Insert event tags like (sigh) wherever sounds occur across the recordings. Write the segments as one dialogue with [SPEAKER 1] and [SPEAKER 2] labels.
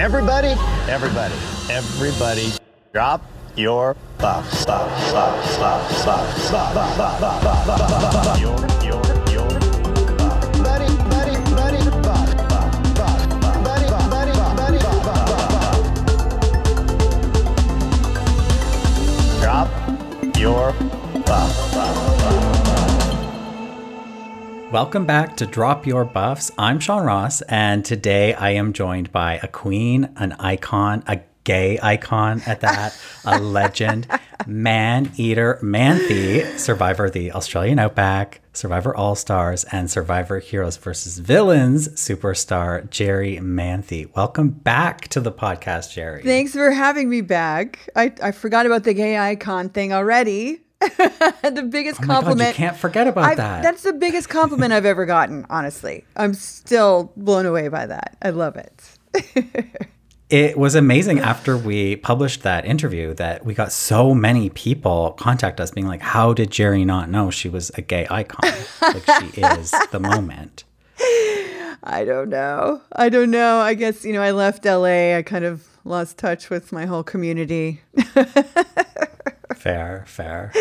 [SPEAKER 1] Everybody, everybody, everybody, drop your buffs. Buff, buff, buff, buff, buff, buff, buff, buff, buff, buff. Your, your, your buff. Buddy, buddy, buddy, buff, buff, buff, buff. Buddy, buff, buddy, buff, buddy, buff, buff, buff, buff. Drop your
[SPEAKER 2] Welcome back to Drop Your Buffs. I'm Sean Ross, and today I am joined by a queen, an icon, a gay icon at that, a (laughs) legend, man eater, Manthey, survivor of the Australian Outback, Survivor All Stars, and Survivor Heroes versus Villains superstar Jerri Manthey. Welcome back to the podcast, Jerri.
[SPEAKER 3] Thanks for having me back. I, I forgot about the gay icon thing already. (laughs) the biggest
[SPEAKER 2] Oh my God,
[SPEAKER 3] compliment.
[SPEAKER 2] you can't forget about
[SPEAKER 3] I've-
[SPEAKER 2] that.
[SPEAKER 3] That's the biggest compliment I've ever gotten, honestly. I'm still blown away by that. I love it. (laughs)
[SPEAKER 2] It was amazing after we published that interview that we got so many people contact us being like, How did Jerri not know she was a gay icon? like she is the (laughs) moment.
[SPEAKER 3] I don't know. I don't know. I guess, you know, I left LA. I kind of lost touch with my whole community.
[SPEAKER 2] Fair, fair.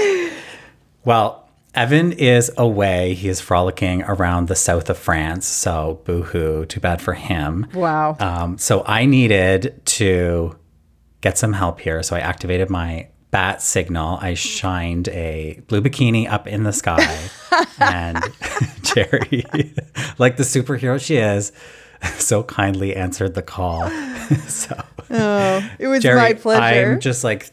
[SPEAKER 2] Well, Evan is away. He is frolicking around the south of France. So boo hoo, too bad for him.
[SPEAKER 3] Wow.
[SPEAKER 2] Um, so I needed to get some help here. So I activated my bat signal. I shined a blue bikini up in the sky. (laughs) and (laughs) Jerri, like the superhero she is, so kindly answered the call. (laughs) so
[SPEAKER 3] oh, it was
[SPEAKER 2] Geri,
[SPEAKER 3] my pleasure.
[SPEAKER 2] I'm just like,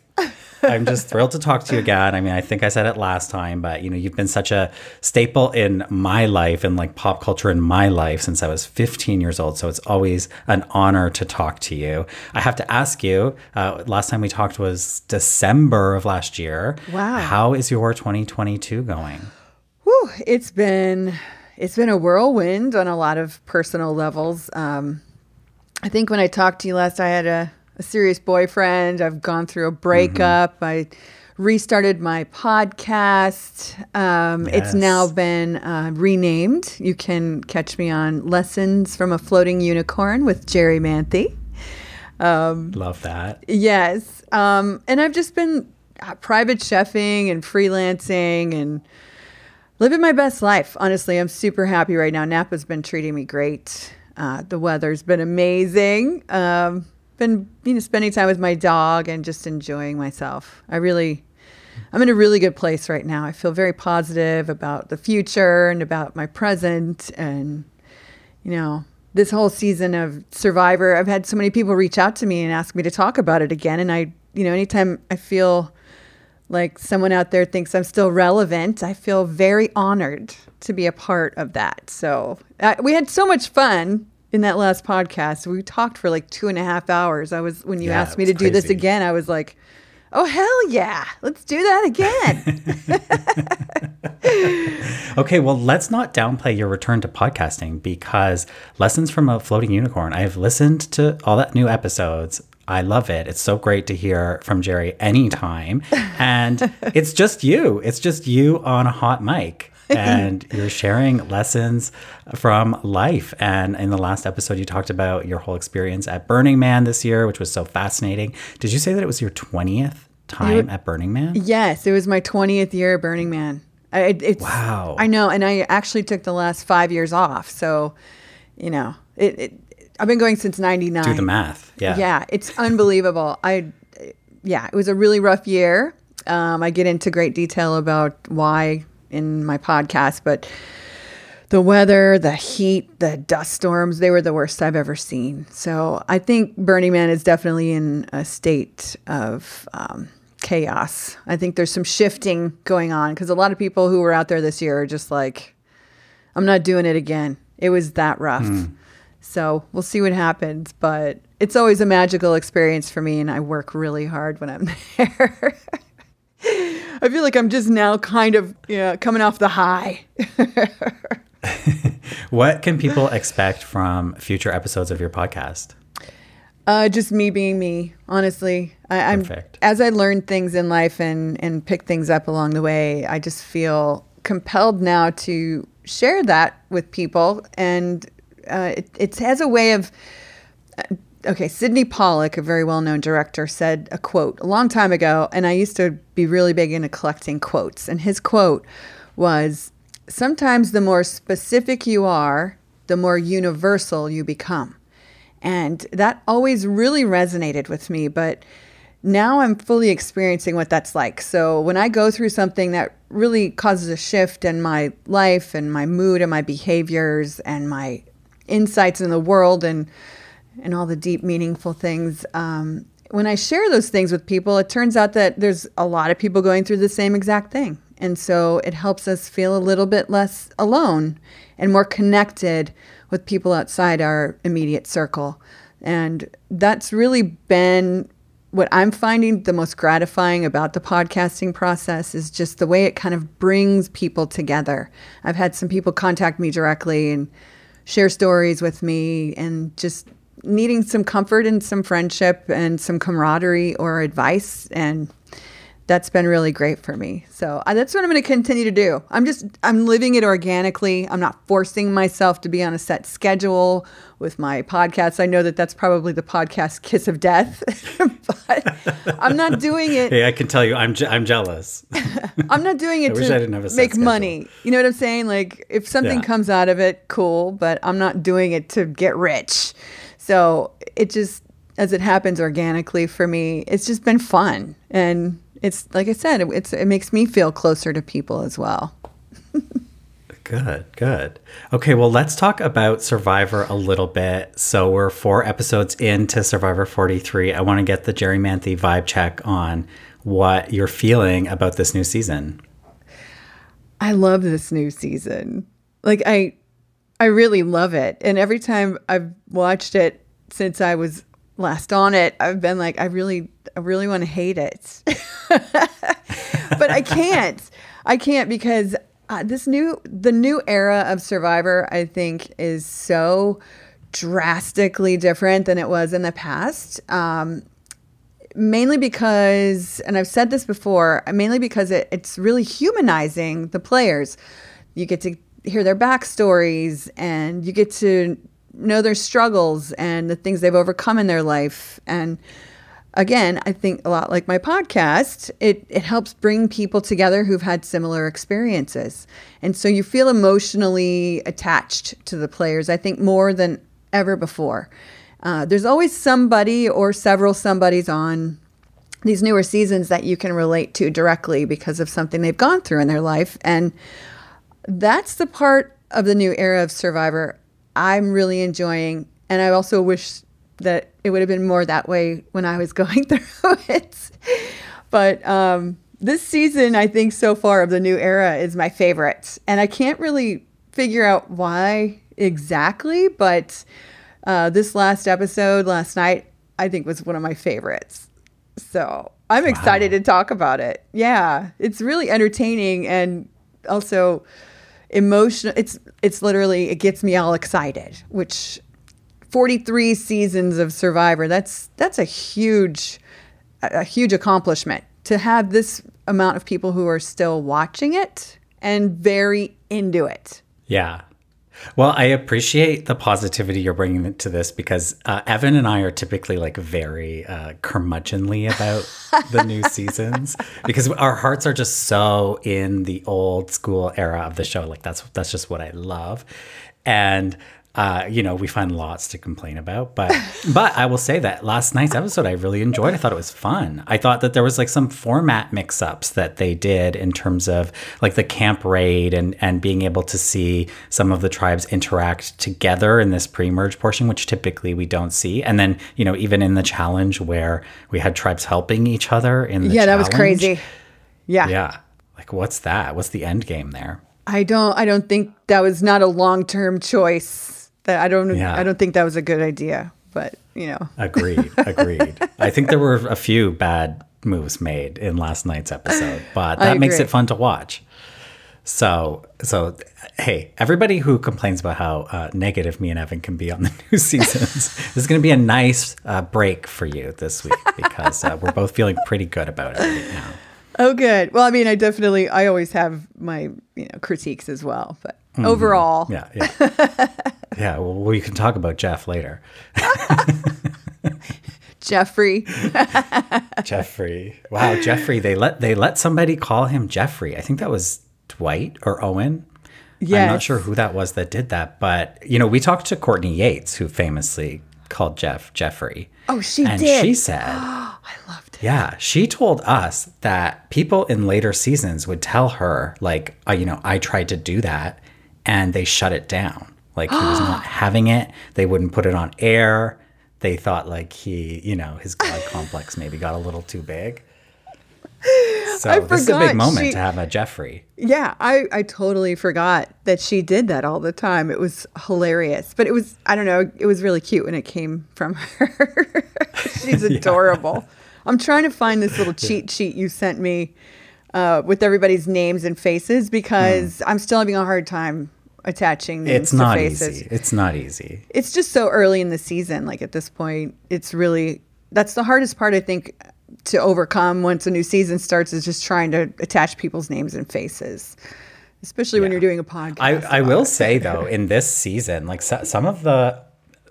[SPEAKER 2] I'm just thrilled to talk to you again. I mean, I think I said it last time, but you know, you've been such a staple in my life and like pop culture in my life since I was 15 years old. So it's always an honor to talk to you. I have to ask you. Uh, last time we talked was December of last year.
[SPEAKER 3] Wow.
[SPEAKER 2] How is your 2022 going?
[SPEAKER 3] Whew, it's been it's been a whirlwind on a lot of personal levels. Um, I think when I talked to you last, I had a, a serious boyfriend. I've gone through a breakup. I restarted my podcast. Um, It's now been uh, renamed. You can catch me on Lessons from a Floating Unicorn with Jerri Manthey.
[SPEAKER 2] Love that.
[SPEAKER 3] Yes. Um, and I've just been uh, private chefing and freelancing and living my best life. Honestly, I'm super happy right now. Napa's been treating me great. Uh, the weather's been amazing. Um, been you know spending time with my dog and just enjoying myself. I really, I'm in a really good place right now. I feel very positive about the future and about my present and you know, this whole season of Survivor, I've had so many people reach out to me and ask me to talk about it again. And I, you know, anytime I feel like someone out there thinks I'm still relevant, I feel very honored to be a part of that. So uh, we had so much fun in that last podcast. We talked for like two and a half hours. I was, when you
[SPEAKER 2] Yeah,
[SPEAKER 3] asked me to
[SPEAKER 2] was
[SPEAKER 3] do this again, I was like, oh, hell yeah, let's do that again. (laughs) (laughs)
[SPEAKER 2] Okay, well, let's not downplay your return to podcasting because Lessons from a Floating Unicorn, I've listened to all that new episodes. I love it. It's so great to hear from Jerri anytime. And (laughs) it's just you. It's just you on a hot mic. And you're sharing lessons from life. And in the last episode, you talked about your whole experience at Burning Man this year, which was so fascinating. Did you say that it was your 20th time at Burning Man?
[SPEAKER 3] Yes, it was my 20th year at Burning Man. I, it's,
[SPEAKER 2] Wow.
[SPEAKER 3] I know, and I actually took the last five years off. So, you know, it, it I've been going since '99.
[SPEAKER 2] Do the math. Yeah.
[SPEAKER 3] Yeah, it's unbelievable. I, yeah, it was a really rough year. Um, I get into great detail about why in my podcast, but the weather, the heat, the dust storms, they were the worst I've ever seen. So I think Burning Man is definitely in a state of um, chaos. I think there's some shifting going on because a lot of people who were out there this year are just like, I'm not doing it again. It was that rough. So we'll see what happens. But it's always a magical experience for me, and I work really hard when I'm (laughs) there. I feel like I'm just now kind of know, coming off the high. (laughs)
[SPEAKER 2] What can people expect from future episodes of your podcast?
[SPEAKER 3] Uh, just me being me, honestly. I, I'm
[SPEAKER 2] Perfect.
[SPEAKER 3] as I learn things in life and and pick things up along the way. I just feel compelled now to share that with people, and uh, it, it has a way of okay, Sydney Pollack, a very well known director, said a quote a long time ago, and I used to be really big into collecting quotes. And his quote was Sometimes the more specific you are, the more universal you become. And that always really resonated with me. But now I'm fully experiencing what that's like. So when I go through something that really causes a shift in my life and my mood and my behaviors and my insights in the world and and all the deep meaningful things um, when i share those things with people it turns out that there's a lot of people going through the same exact thing and so it helps us feel a little bit less alone and more connected with people outside our immediate circle and that's really been what I'm finding the most gratifying about the podcasting process is just the way it kind of brings people together. I've had some people contact me directly and share stories with me and just needing some comfort and some friendship and some camaraderie or advice and that's been really great for me. So uh, that's what I'm going to continue to do. I'm just I'm living it organically. I'm not forcing myself to be on a set schedule with my podcast. I know that that's probably the podcast kiss of death, (laughs) but I'm not doing it.
[SPEAKER 2] Hey, I can tell you, I'm je- I'm jealous. (laughs)
[SPEAKER 3] I'm not doing it
[SPEAKER 2] I wish I didn't
[SPEAKER 3] to
[SPEAKER 2] have a set
[SPEAKER 3] make
[SPEAKER 2] schedule.
[SPEAKER 3] money. You know what I'm saying? Like if something
[SPEAKER 2] Yeah.
[SPEAKER 3] comes out of it, cool. But I'm not doing it to get rich. So it just as it happens organically for me, it's just been fun and. It's like I said, it, it's, it makes me feel closer to people as well.
[SPEAKER 2] Good, good. Okay, well, let's talk about Survivor a little bit. So, we're four episodes into Survivor 43. I want to get the Jerri Manthey vibe check on what you're feeling about this new season.
[SPEAKER 3] I love this new season. Like I I really love it. And every time I've watched it since I was last on it, I've been like I really I really want to hate it. (laughs) but I can't. I can't because uh, this new the new era of Survivor I think is so drastically different than it was in the past. Um, mainly because, and I've said this before, mainly because it, it's really humanizing the players. You get to hear their backstories and you get to know their struggles and the things they've overcome in their life. And again, I think a lot like my podcast, it, it helps bring people together who've had similar experiences. And so you feel emotionally attached to the players, I think, more than ever before. Uh, there's always somebody or several somebodies on these newer seasons that you can relate to directly because of something they've gone through in their life. And that's the part of the new era of Survivor I'm really enjoying. And I also wish that it would have been more that way when I was (laughs) going through it. But um, this season, I think so far of the new era is my favorite. And I can't really figure out why exactly, but uh, this last episode last night, I think was one of my favorites. So I'm excited to talk about it. Yeah, it's really entertaining and also emotional. It's it's literally it gets me all excited. Which 43 seasons of Survivor. That's that's a huge a huge accomplishment to have this amount of people who are still watching it and very into it.
[SPEAKER 2] Yeah. Well, I appreciate the positivity you're bringing to this because uh, Evan and I are typically like very uh, curmudgeonly about (laughs) the new seasons because our hearts are just so in the old school era of the show. Like that's that's just what I love, and uh, you know we find lots to complain about. But (laughs) but I will say that last night's episode I really enjoyed. I thought it was fun. I thought that there was like some format mix-ups that they did in terms of like the camp raid and and being able to see some of the tribes interact together in this pre-merge portion, which typically we don't see. And then you know even in the challenge where we had tribes helping each other in the
[SPEAKER 3] yeah, that was crazy. Yeah.
[SPEAKER 2] Yeah, like what's that? What's the end game there?
[SPEAKER 3] I don't I don't think that was not a long-term choice. That I don't
[SPEAKER 2] Yeah.
[SPEAKER 3] I don't think that was a good idea, but you know.
[SPEAKER 2] Agreed. Agreed. (laughs) I think there were a few bad moves made in last night's episode, but that makes it fun to watch. So, so hey, everybody who complains about how uh, negative me and Evan can be on the (laughs) new seasons, this is going to be a nice uh, break for you this week (laughs) because uh, we're both feeling pretty good about it right now.
[SPEAKER 3] Oh good. Well, I mean, I definitely I always have my, you know, critiques as well, but overall,
[SPEAKER 2] Yeah, yeah, (laughs) yeah. Well, we can talk about Jeff later. (laughs)
[SPEAKER 3] Jeffrey. (laughs)
[SPEAKER 2] Jeffrey. Wow, Jeffrey. They let they let somebody call him Jeffrey. I think that was Dwight or Owen. Yeah. I'm not sure who that was that did that, but you know, we talked to Courtney Yates, who famously called Jeff Jeffrey.
[SPEAKER 3] Oh, she
[SPEAKER 2] and
[SPEAKER 3] did.
[SPEAKER 2] she said, (gasps)
[SPEAKER 3] I loved it.
[SPEAKER 2] yeah, she told us that people in later seasons would tell her, like, uh, you know, I tried to do that, and they shut it down. Like he was not (gasps) having it. They wouldn't put it on air. They thought like he, you know, his god (laughs) complex maybe got a little too big. (laughs) So
[SPEAKER 3] I
[SPEAKER 2] this is a big moment
[SPEAKER 3] she-
[SPEAKER 2] to have a Jeffrey.
[SPEAKER 3] Yeah, I, I totally forgot that she did that all the time. It was hilarious. But it was, I don't know, it was really cute when it came from (laughs) her. She's adorable. I'm trying to find this little cheat sheet you sent me uh, with everybody's names and faces because I'm still having a hard time attaching names.
[SPEAKER 2] It's
[SPEAKER 3] to
[SPEAKER 2] not
[SPEAKER 3] faces.
[SPEAKER 2] easy. It's not easy.
[SPEAKER 3] It's just so early in the season. Like at this point, it's really, that's the hardest part, I think, to overcome once a new season starts is just trying to attach people's names and faces, especially when you're doing a podcast.
[SPEAKER 2] I, I will
[SPEAKER 3] it.
[SPEAKER 2] say though, in this season, like so, some of the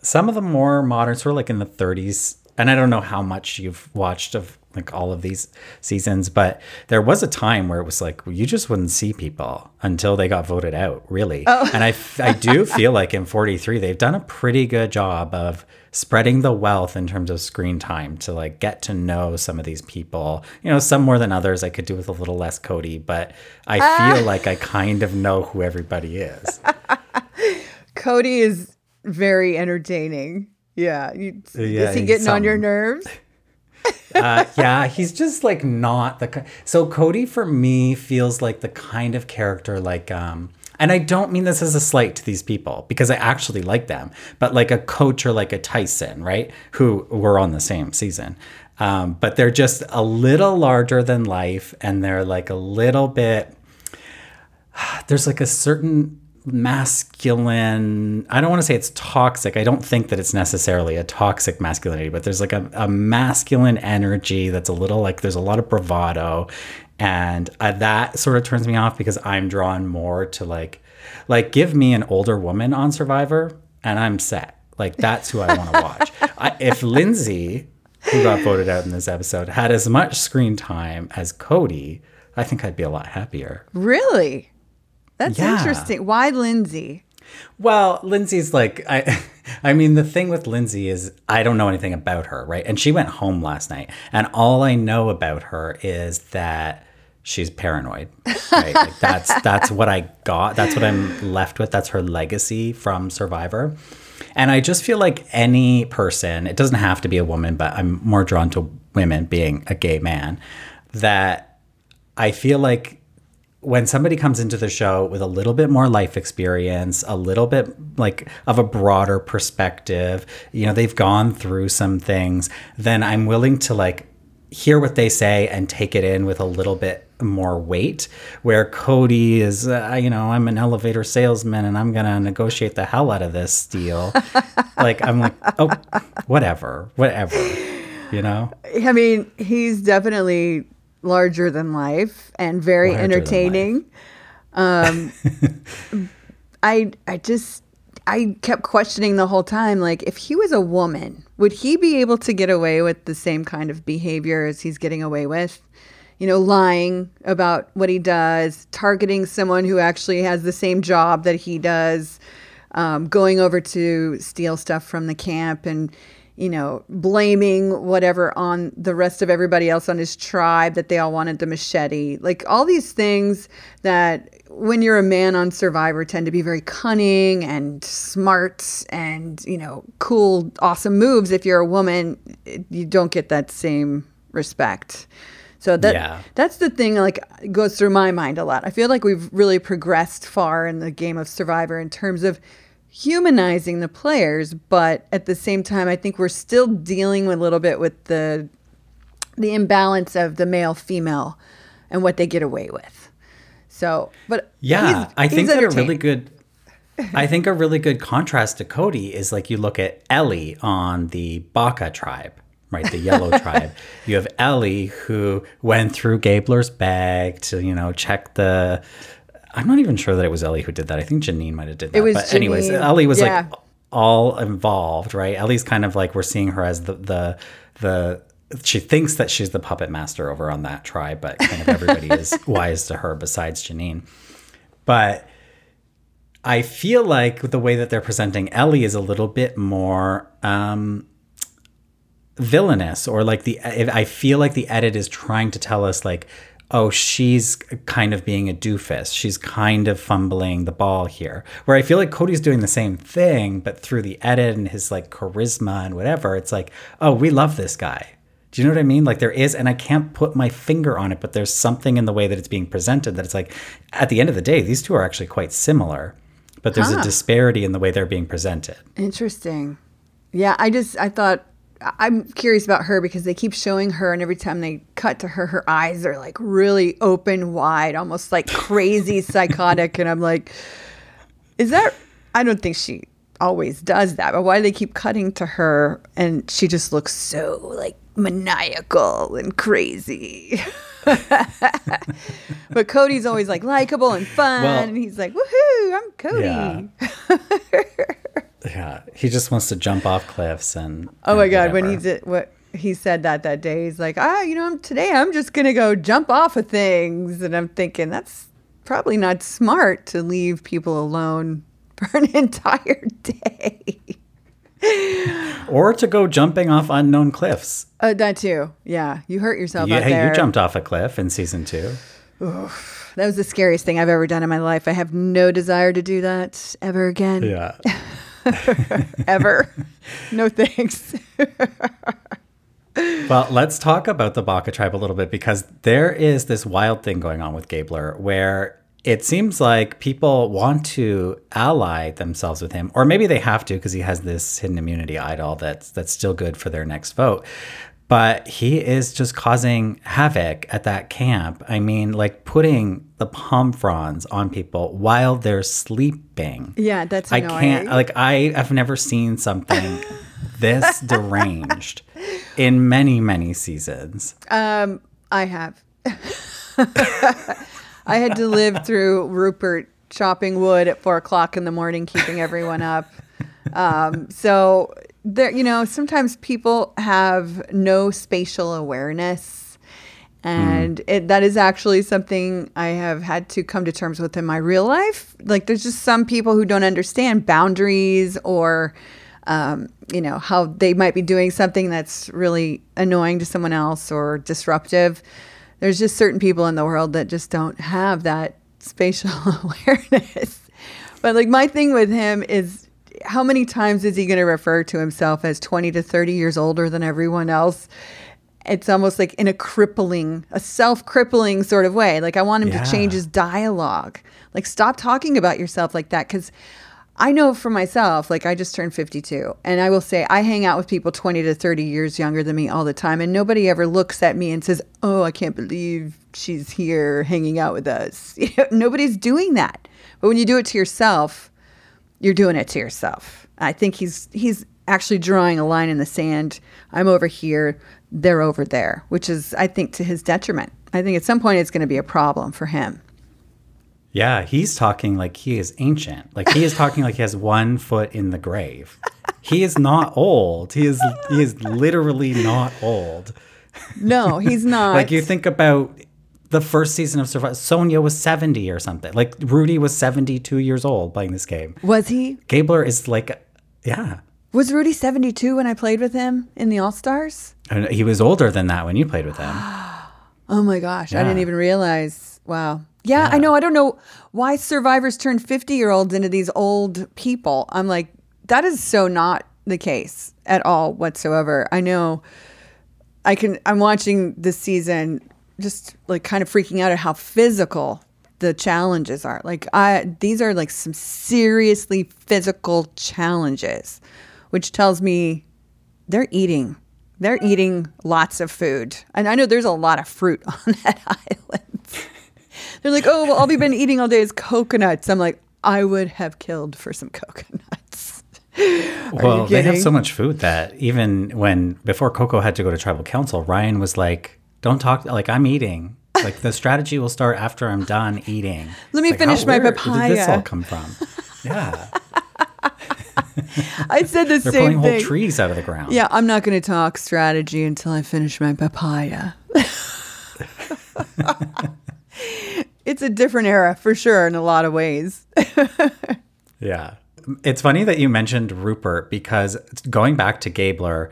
[SPEAKER 2] some of the more modern, sort of like in the 30s, and I don't know how much you've watched of like all of these seasons, but there was a time where it was like you just wouldn't see people until they got voted out, really. Oh. And I I do (laughs) feel like in 43 they've done a pretty good job of spreading the wealth in terms of screen time to like get to know some of these people. You know, some more than others. I could do with a little less Cody, but I uh. feel like I kind of know who everybody is. (laughs)
[SPEAKER 3] Cody is very entertaining. Yeah. You, uh,
[SPEAKER 2] Yeah,
[SPEAKER 3] is he getting on your nerves?
[SPEAKER 2] Uh, yeah, he's just like not the. So Cody for me feels like the kind of character like um. And I don't mean this as a slight to these people because I actually like them, but like a coach or like a Tyson, right? Who were on the same season. Um, but they're just a little larger than life and they're like a little bit (sighs) there's like a certain masculine i don't want to say it's toxic i don't think that it's necessarily a toxic masculinity but there's like a, a masculine energy that's a little like there's a lot of bravado. And uh, that sort of turns me off because i'm drawn more to like like give me an older woman on survivor and i'm set. Like that's who i want to (laughs) watch. I, if lindsay who got voted out in this episode had as much screen time as cody i think i'd be a lot happier.
[SPEAKER 3] Really? That's
[SPEAKER 2] Yeah.
[SPEAKER 3] interesting. Why Lindsay?
[SPEAKER 2] Well, Lindsay's like I (laughs) I mean the thing with Lindsay is I don't know anything about her, right? And she went home last night and all I know about her is that she's paranoid. Right? like that's (laughs) that's what I got. That's what I'm left with. That's her legacy from Survivor. And I just feel like any person, it doesn't have to be a woman, but I'm more drawn to women being a gay man, that I feel like when somebody comes into the show with a little bit more life experience, a little bit like of a broader perspective, you know, they've gone through some things, then I'm willing to like hear what they say and take it in with a little bit more weight. Where Cody is, uh, you know, I'm an elevator salesman and I'm going to negotiate the hell out of this deal. (laughs) like, I'm like, oh, whatever, whatever, you know?
[SPEAKER 3] I mean, he's definitely larger than life and very
[SPEAKER 2] Larger
[SPEAKER 3] entertaining. Um, (laughs) I I just I kept questioning the whole time like if he was a woman, would he be able to get away with the same kind of behavior as he's getting away with? You know, lying about what he does, targeting someone who actually has the same job that he does, um, going over to steal stuff from the camp and you know, blaming whatever on the rest of everybody else on his tribe that they all wanted the machete. Like all these things that when you're a man on Survivor tend to be very cunning and smart and, you know, cool, awesome moves. If you're a woman, you don't get that same respect. So that
[SPEAKER 2] Yeah.
[SPEAKER 3] that's the thing like goes through my mind a lot. I feel like we've really progressed far in the game of Survivor in terms of humanizing the players, but at the same time I think we're still dealing with a little bit with the the imbalance of the male female and what they get away with. So, but
[SPEAKER 2] Yeah,
[SPEAKER 3] he's-
[SPEAKER 2] I think
[SPEAKER 3] he's
[SPEAKER 2] that a really good I think a really good contrast to Cody is like you look at Ellie on the Baka tribe, right? The yellow (laughs) tribe. You have Ellie who went through Gabler's bag to, you know, check the I'm not even sure that it was Ellie who did that. I think Jeanine might have did that.
[SPEAKER 3] was
[SPEAKER 2] but anyways,
[SPEAKER 3] Jeanine.
[SPEAKER 2] Ellie was
[SPEAKER 3] Yeah.
[SPEAKER 2] like all involved, right? Ellie's kind of like we're seeing her as the the the she thinks that she's the puppet master over on that tribe, but kind of everybody is (laughs) wise to her besides Jeanine. But I feel like the way that they're presenting Ellie is a little bit more um, villainous, or like the I feel like the edit is trying to tell us like, oh, she's kind of being a doofus. She's kind of fumbling the ball here. Where I feel like Cody's doing the same thing, but through the edit and his like charisma and whatever, it's like, oh, we love this guy. Do you know what I mean? Like there is, and I can't put my finger on it, but there's something in the way that it's being presented that it's like, at the end of the day, these two are actually quite similar, but there's
[SPEAKER 3] Huh.
[SPEAKER 2] a disparity in the way they're being presented.
[SPEAKER 3] Interesting. Yeah, I just I thought I'm curious about her because they keep showing her, and every time they cut to her, her eyes are like really open wide, almost like crazy (laughs) psychotic. And I'm like, is that? I don't think she always does that, but why do they keep cutting to her and she just looks so like maniacal and crazy? (laughs) but Cody's always like likable and fun,
[SPEAKER 2] Well-
[SPEAKER 3] and he's like, "Woohoo, I'm Cody."
[SPEAKER 2] Yeah. (laughs) Yeah, he just wants to jump off cliffs and.
[SPEAKER 3] Oh my
[SPEAKER 2] and
[SPEAKER 3] god, when he did what he said that that day, he's like, ah, you know, I'm, today I'm just gonna go jump off of things, and I'm thinking that's probably not smart to leave people alone (laughs) for an entire day.
[SPEAKER 2] or to go jumping off unknown cliffs.
[SPEAKER 3] Uh, that too, yeah. You hurt yourself
[SPEAKER 2] You,
[SPEAKER 3] out
[SPEAKER 2] hey, you jumped off a cliff in season two.
[SPEAKER 3] That was the scariest thing I've ever done in my life. I have no desire to do that ever again.
[SPEAKER 2] Yeah. (laughs) (laughs)
[SPEAKER 3] Ever. no thanks. (laughs)
[SPEAKER 2] Well, let's talk about the Baka tribe a little bit because there is this wild thing going on with Gabler where it seems like people want to ally themselves with him, or maybe they have to because he has this hidden immunity idol that's that's still good for their next vote. But he is just causing havoc at that camp. I mean, like putting the palm fronds on people while they're sleeping.
[SPEAKER 3] Yeah, that's
[SPEAKER 2] I
[SPEAKER 3] annoying.
[SPEAKER 2] can't like I have never seen something (laughs) this deranged in many many seasons.
[SPEAKER 3] Um, I have. (laughs) I had to live through Rupert chopping wood at four o'clock in the morning, keeping everyone up. Um, so there, you know, sometimes people have no spatial awareness, and it, that is actually something I have had to come to terms with in my real life. Like, there's just some people who don't understand boundaries or um, you know, how they might be doing something that's really annoying to someone else or disruptive. There's just certain people in the world that just don't have that spatial (laughs) awareness. But like my thing with him is how many times is he going to refer to himself as 20 to 30 years older than everyone else? It's almost like in a crippling, a self crippling sort of way. Like I want him
[SPEAKER 2] Yeah.
[SPEAKER 3] to change his dialogue. Like stop talking about yourself like that because I know for myself, like I just turned 52, and I will say I hang out with people 20 to 30 years younger than me all the time, and nobody ever looks at me and says, Oh, I can't believe she's here hanging out with us. (laughs) You know, nobody's doing that. But when you do it to yourself, you're doing it to yourself. I think he's he's actually drawing a line in the sand. I'm over here, they're over there, which is I think to his detriment. I think at some point it's going to be a problem for him.
[SPEAKER 2] Yeah, he's talking like he is ancient. Like he is (laughs) talking like he has one foot in the grave. He is not old. He is he is literally not old.
[SPEAKER 3] No, he's not. (laughs)
[SPEAKER 2] Like you think about the first season of Survivor, Sonja was 70 or something. Like Rudy was 72 years old playing this game.
[SPEAKER 3] was he
[SPEAKER 2] Gabler is like yeah.
[SPEAKER 3] Was Rudy 72 when I played with him in the All Stars?
[SPEAKER 2] He was older than that when you played with him. (gasps)
[SPEAKER 3] Oh my gosh, I didn't even realize. Wow. Yeah, I know. I don't know why survivors turn 50 year olds into these old people. I'm like, that is so not the case at all whatsoever. I know I can, I'm watching this season just like kind of freaking out at how physical the challenges are. Like, I, these are like some seriously physical challenges, which tells me they're eating. They're eating lots of food. And I know there's a lot of fruit (laughs) on that island. They're like, oh, well, all we've been eating all day is coconuts. I'm like, I would have killed for some coconuts.
[SPEAKER 2] well, they have so much food that even when before Coco had to go to tribal council, Ryan was like, "Don't talk like I'm eating. Like the strategy will start after I'm done eating." (laughs)
[SPEAKER 3] Let me
[SPEAKER 2] like,
[SPEAKER 3] finish
[SPEAKER 2] how-
[SPEAKER 3] my
[SPEAKER 2] where Did this all come from? (laughs) Yeah.
[SPEAKER 3] I said the
[SPEAKER 2] They're
[SPEAKER 3] same
[SPEAKER 2] pulling whole trees out of the ground.
[SPEAKER 3] Yeah, I'm not going to talk strategy until I finish my papaya. (laughs) it's a different era for sure in a lot of ways.
[SPEAKER 2] Yeah. It's funny that you mentioned Rupert because going back to Gabler,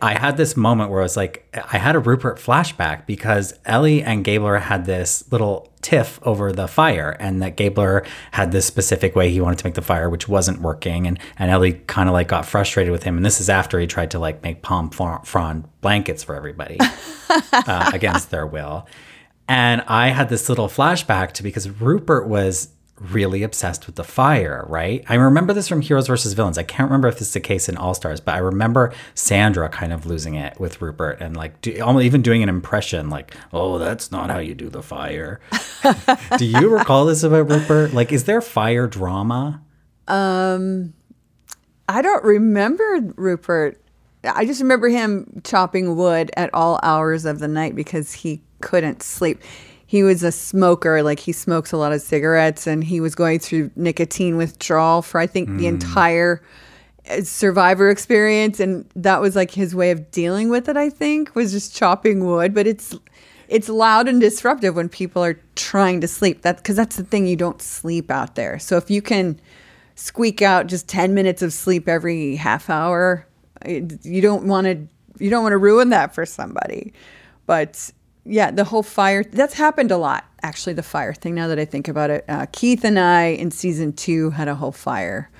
[SPEAKER 2] I had this moment where I was like, I had a Rupert flashback because Ellie and Gabler had this little tiff over the fire, and that Gabler had this specific way he wanted to make the fire, which wasn't working. And, and Ellie kind of like got frustrated with him. And this is after he tried to like make palm frond blankets for everybody (laughs) uh, against their will. And I had this little flashback to because Rupert was really obsessed with the fire, right? I remember this from Heroes versus Villains. I can't remember if this is the case in All Stars, but I remember Sandra kind of losing it with Rupert and like do, almost even doing an impression like, "Oh, that's not how you do the fire." (laughs) do you recall this about Rupert? Like, is there fire drama?
[SPEAKER 3] Um, I don't remember Rupert. I just remember him chopping wood at all hours of the night because he couldn't sleep. He was a smoker, like he smokes a lot of cigarettes, and he was going through nicotine withdrawal for I think the entire uh, survivor experience, and that was like his way of dealing with it. I think was just chopping wood, but it's it's loud and disruptive when people are trying to sleep. That because that's the thing you don't sleep out there. So if you can squeak out just 10 minutes of sleep every half hour you don't want to you don't want to ruin that for somebody but yeah the whole fire that's happened a lot actually the fire thing now that i think about it uh, keith and i in season two had a whole fire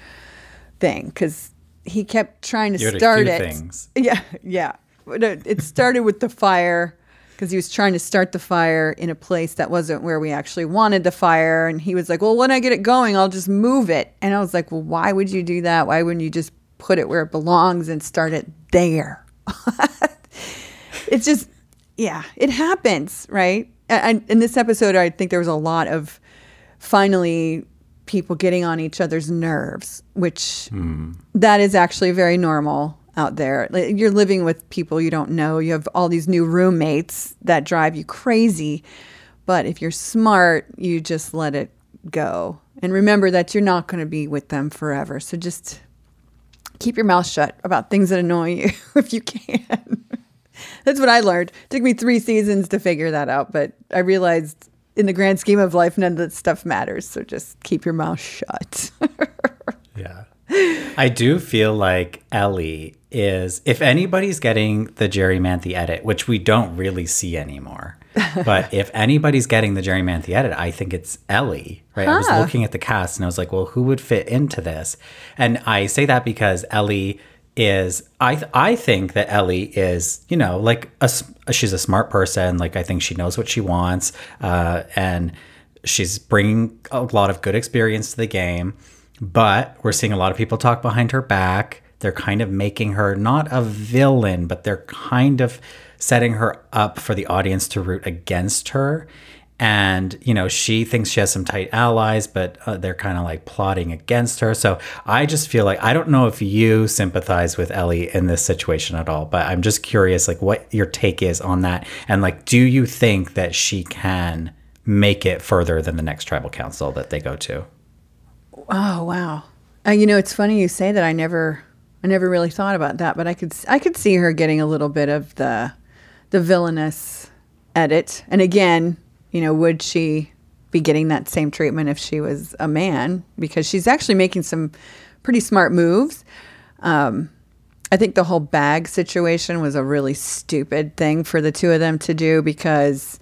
[SPEAKER 3] thing because he kept trying to
[SPEAKER 2] You
[SPEAKER 3] start it
[SPEAKER 2] things. (laughs)
[SPEAKER 3] yeah yeah it started with the fire because he was trying to start the fire in a place that wasn't where we actually wanted the fire. And he was like, Well, when I get it going, I'll just move it. And I was like, Well, why would you do that? Why wouldn't you just put it where it belongs and start it there? (laughs) it's just, yeah, it happens, right? And in this episode, I think there was a lot of finally people getting on each other's nerves, which hmm. that is actually very normal out there. You're living with people you don't know. You have all these new roommates that drive you crazy. But if you're smart, you just let it go. And remember that you're not going to be with them forever. So just keep your mouth shut about things that annoy you (laughs) if you can. That's what I learned. It took me three seasons to figure that out, but I realized in the grand scheme of life, none of that stuff matters. So just keep your mouth shut. (laughs)
[SPEAKER 2] Yeah. I do feel like Ellie is, if anybody's getting the Jerri Manthey edit, which we don't really see anymore, (laughs) but if anybody's getting the Jerri Manthey edit, I think it's Ellie, right? I was looking at the cast and I was like, well, who would fit into this? And I say that because Ellie is, I, th- I think that Ellie is, you know, like a she's a smart person. Like I think she knows what she wants. Uh, and she's bringing a lot of good experience to the game but we're seeing a lot of people talk behind her back. They're kind of making her not a villain, but they're kind of setting her up for the audience to root against her. And, you know, she thinks she has some tight allies, but uh, they're kind of like plotting against her. So I just feel like I don't know if you sympathize with Ellie in this situation at all, but I'm just curious, like, what your take is on that. And, like, do you think that she can make it further than the next tribal council that they go to?
[SPEAKER 3] Oh wow! Uh, you know, it's funny you say that. I never, I never really thought about that, but I could, I could see her getting a little bit of the, the villainous edit. And again, you know, would she be getting that same treatment if she was a man? Because she's actually making some pretty smart moves. Um, I think the whole bag situation was a really stupid thing for the two of them to do because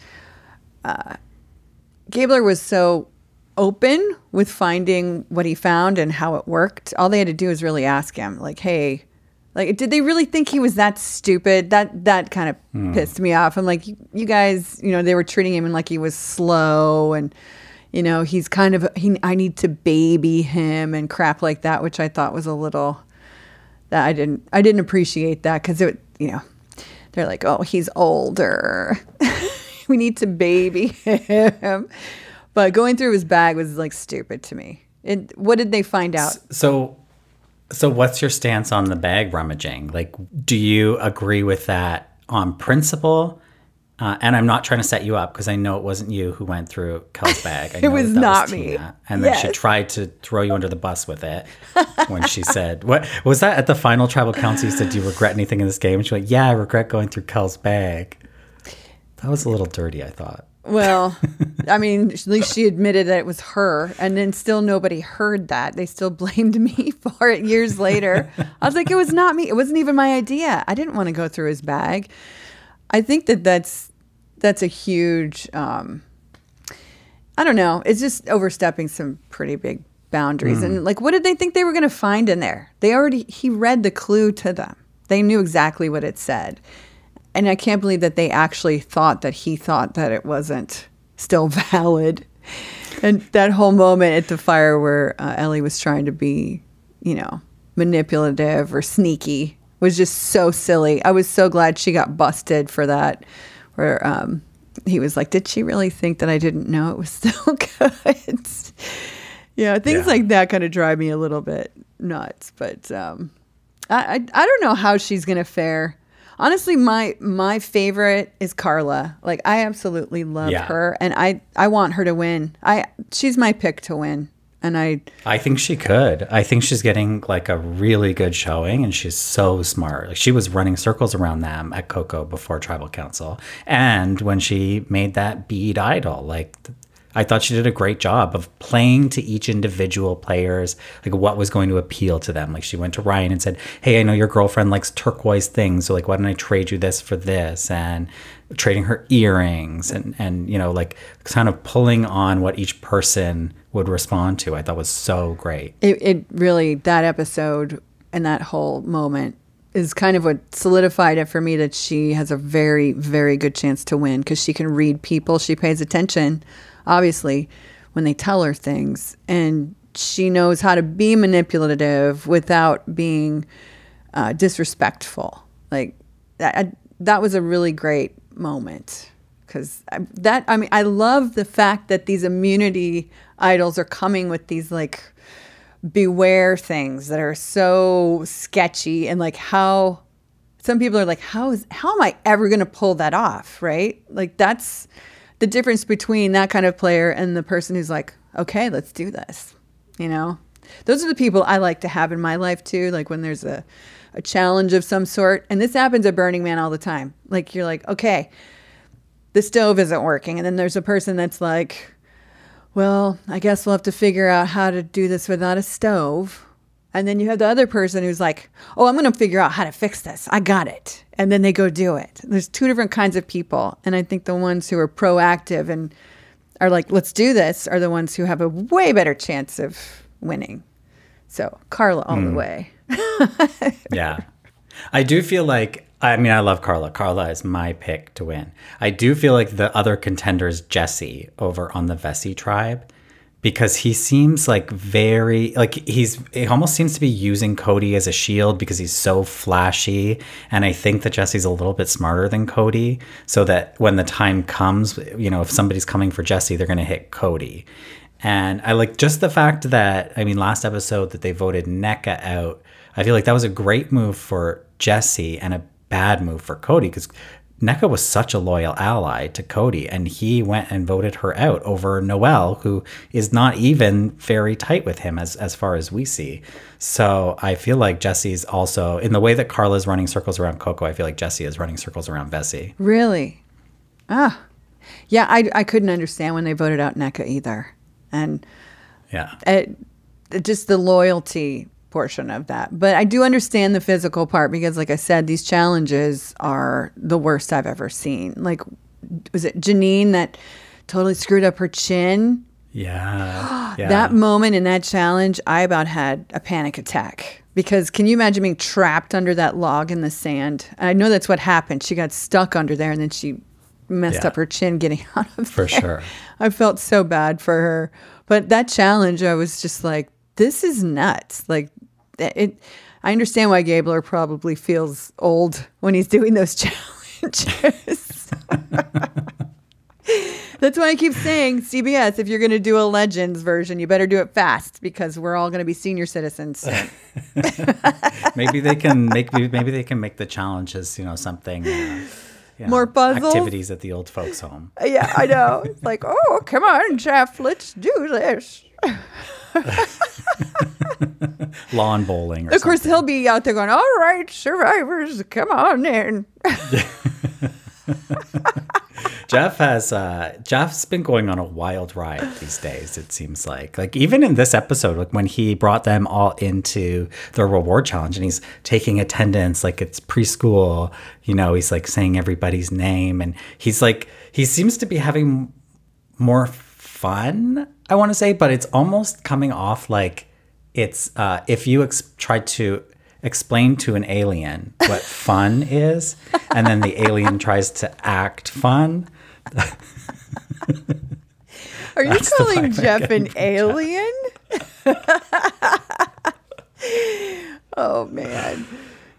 [SPEAKER 3] Gabler was so open with finding what he found and how it worked. All they had to do was really ask him, like, "Hey, like, did they really think he was that stupid?" That that kind of hmm. pissed me off. I'm like, you guys, you know, they were treating him like he was slow and. You know, he's kind of he. I need to baby him and crap like that, which I thought was a little that I didn't I didn't appreciate that because it you know they're like oh he's older (laughs) we need to baby him but going through his bag was like stupid to me and what did they find out
[SPEAKER 2] So, so what's your stance on the bag rummaging? Like, do you agree with that on principle? Uh, and I'm not trying to set you up because I know it wasn't you who went through Kel's (laughs) bag. I
[SPEAKER 3] It was
[SPEAKER 2] that
[SPEAKER 3] not me.
[SPEAKER 2] Tina. And then she
[SPEAKER 3] Yes.
[SPEAKER 2] tried to throw you under the bus with it (laughs) when she said, "What was that at the final tribal council?" You said, "Do you regret anything in this game?" And she went, "Yeah, I regret going through Kel's bag." That was a little dirty, I thought.
[SPEAKER 3] Well, (laughs) I mean, at least she admitted that it was her, and then still nobody heard that. They still (laughs) blamed me for it years later. I was like, it was not me. It wasn't even my idea. I didn't want to go through his bag. I think that that's that's a huge. Um, I don't know. It's just overstepping some pretty big boundaries. And like, what did they think they were going to find in there? They already he read the clue to them. They knew exactly what it said. And I can't believe that they actually thought that he thought that it wasn't still (laughs) valid. And that whole moment at the fire where uh, Ellie was trying to be, you know, manipulative or sneaky was just so silly. I was so glad she got busted for that. Where um, he was like, "Did she really think that I didn't know it was (laughs) still good?" yeah, things
[SPEAKER 2] Yeah.
[SPEAKER 3] like that kind of drive me a little bit nuts. But um, I, I I don't know how she's gonna fare. Honestly, my my favorite is Karla. Like I absolutely love
[SPEAKER 2] Yeah.
[SPEAKER 3] her, and I I want her to win. I she's my pick to win, and I
[SPEAKER 2] I think she could. I think she's getting like a really good showing, and she's so smart. Like she was running circles around them at Coco before Tribal Council, and when she made that bead idol, like I thought she did a great job of playing to each individual players, like what was going to appeal to them. Like she went to Ryan and said, "Hey, I know your girlfriend likes turquoise things, so like why don't I trade you this for this?" and trading her earrings and and you know like kind of pulling on what each person would respond to. I thought was so great.
[SPEAKER 3] it, it really that episode and that whole moment is kind of what solidified it for me that she has a very very good chance to win because she can read people she pays attention obviously when they tell her things. And she knows how to be manipulative without being uh, disrespectful. Like that, I, that was a really great moment. Because that i mean i love the fact that these immunity idols are coming with these like beware things that are so sketchy and like how some people are like how is how am i ever going to pull that off? Right? Like that's the difference between that kind of player and the person who's like okay let's do this you know? Those are the people i like to have in my life too like when there's a a challenge of some sort. And this happens at burning man all the time. Like you're like okay the stove isn't working. And then there's a person that's like well, I guess we'll have to figure out how to do this without a stove. And then you have the other person who's like, oh, I'm going to figure out how to fix this. I got it. And then they go do it. There's two different kinds of people. And I think the ones who are proactive and are like, let's do this, are the ones who have a way better chance of winning. So, Karla all the hmm. way. (laughs)
[SPEAKER 2] yeah. I do feel like I mean I love Karla. Karla is my pick to win. I do feel like the other contender is Jesse over on the Vesi tribe because he seems like very like he's he almost seems to be using Cody as a shield because he's so flashy and I think that Jesse's a little bit smarter than Cody so that when the time comes, you know, if somebody's coming for Jesse, they're going to hit Cody. And I like just the fact that I mean last episode that they voted Nneka out. I feel like that was a great move for Jesse and a bad move for Cody because Nneka was such a loyal ally to Cody and he went and voted her out over Noelle, who is not even very tight with him as, as far as we see. So I feel like Jesse's also, in the way that Karla's running circles around Coco, I feel like Jesse is running circles around Vesi.
[SPEAKER 3] Really? Ah. Yeah, I, I couldn't understand when they voted out Nneka either. And
[SPEAKER 2] Yeah.
[SPEAKER 3] it- just the loyalty portion of that. But I do understand the physical part because, like I said, these challenges are the worst I've ever seen. Like, was it Jeanine that totally screwed up her chin?
[SPEAKER 2] Yeah. (gasps) yeah.
[SPEAKER 3] That moment in that challenge, I about had a panic attack. Because can you imagine being trapped under that log in the sand? I know that's what happened. She got stuck under there and then she messed
[SPEAKER 2] Yeah.
[SPEAKER 3] up her chin getting (laughs) out of there.
[SPEAKER 2] For
[SPEAKER 3] there.
[SPEAKER 2] sure.
[SPEAKER 3] I felt so bad for her. But that challenge, I was just like, this is nuts. Like, it. I understand why Gabler probably feels old when he's doing those (laughs) challenges. That's why I keep saying, CBS, if you're going to do a Legends version, you better do it fast because we're all going to be senior citizens. (laughs)
[SPEAKER 2] maybe they can make maybe they can make the challenges you know something uh, yeah,
[SPEAKER 3] More puzzles?
[SPEAKER 2] activities at the old folks' home.
[SPEAKER 3] Yeah, I know. It's like, oh, come on, Jeff, let's do this. (laughs) (laughs)
[SPEAKER 2] Lawn bowling. Or
[SPEAKER 3] Of course,
[SPEAKER 2] something.
[SPEAKER 3] he'll be out there going, all right, survivors, come on in. (laughs)
[SPEAKER 2] Jeff has uh Jeff's been going on a wild ride these days, it seems like. Like even in this episode, like when he brought them all into the reward challenge and he's taking attendance like it's preschool, you know, he's like saying everybody's name and he's like he seems to be having more fun, I want to say, but it's almost coming off like it's uh if you ex- tried to explain to an alien what (laughs) fun is and then the alien tries to act fun (laughs)
[SPEAKER 3] Are you
[SPEAKER 2] That's
[SPEAKER 3] calling Jeff an alien? (laughs) oh man.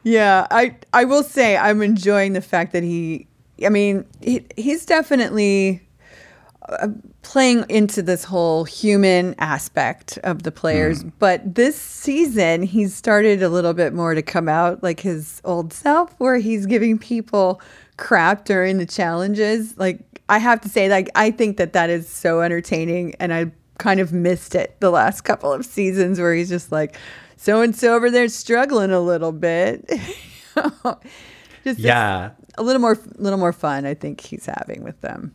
[SPEAKER 3] Yeah, I I will say I'm enjoying the fact that he I mean, he, he's definitely playing into this whole human aspect of the players, mm. but this season he's started a little bit more to come out like his old self where he's giving people crap during the challenges. Like I have to say like I think that that is so entertaining and I kind of missed it the last couple of seasons where he's just like so and so over there struggling a little bit. (laughs) just
[SPEAKER 2] yeah
[SPEAKER 3] a little more little more fun I think he's having with them.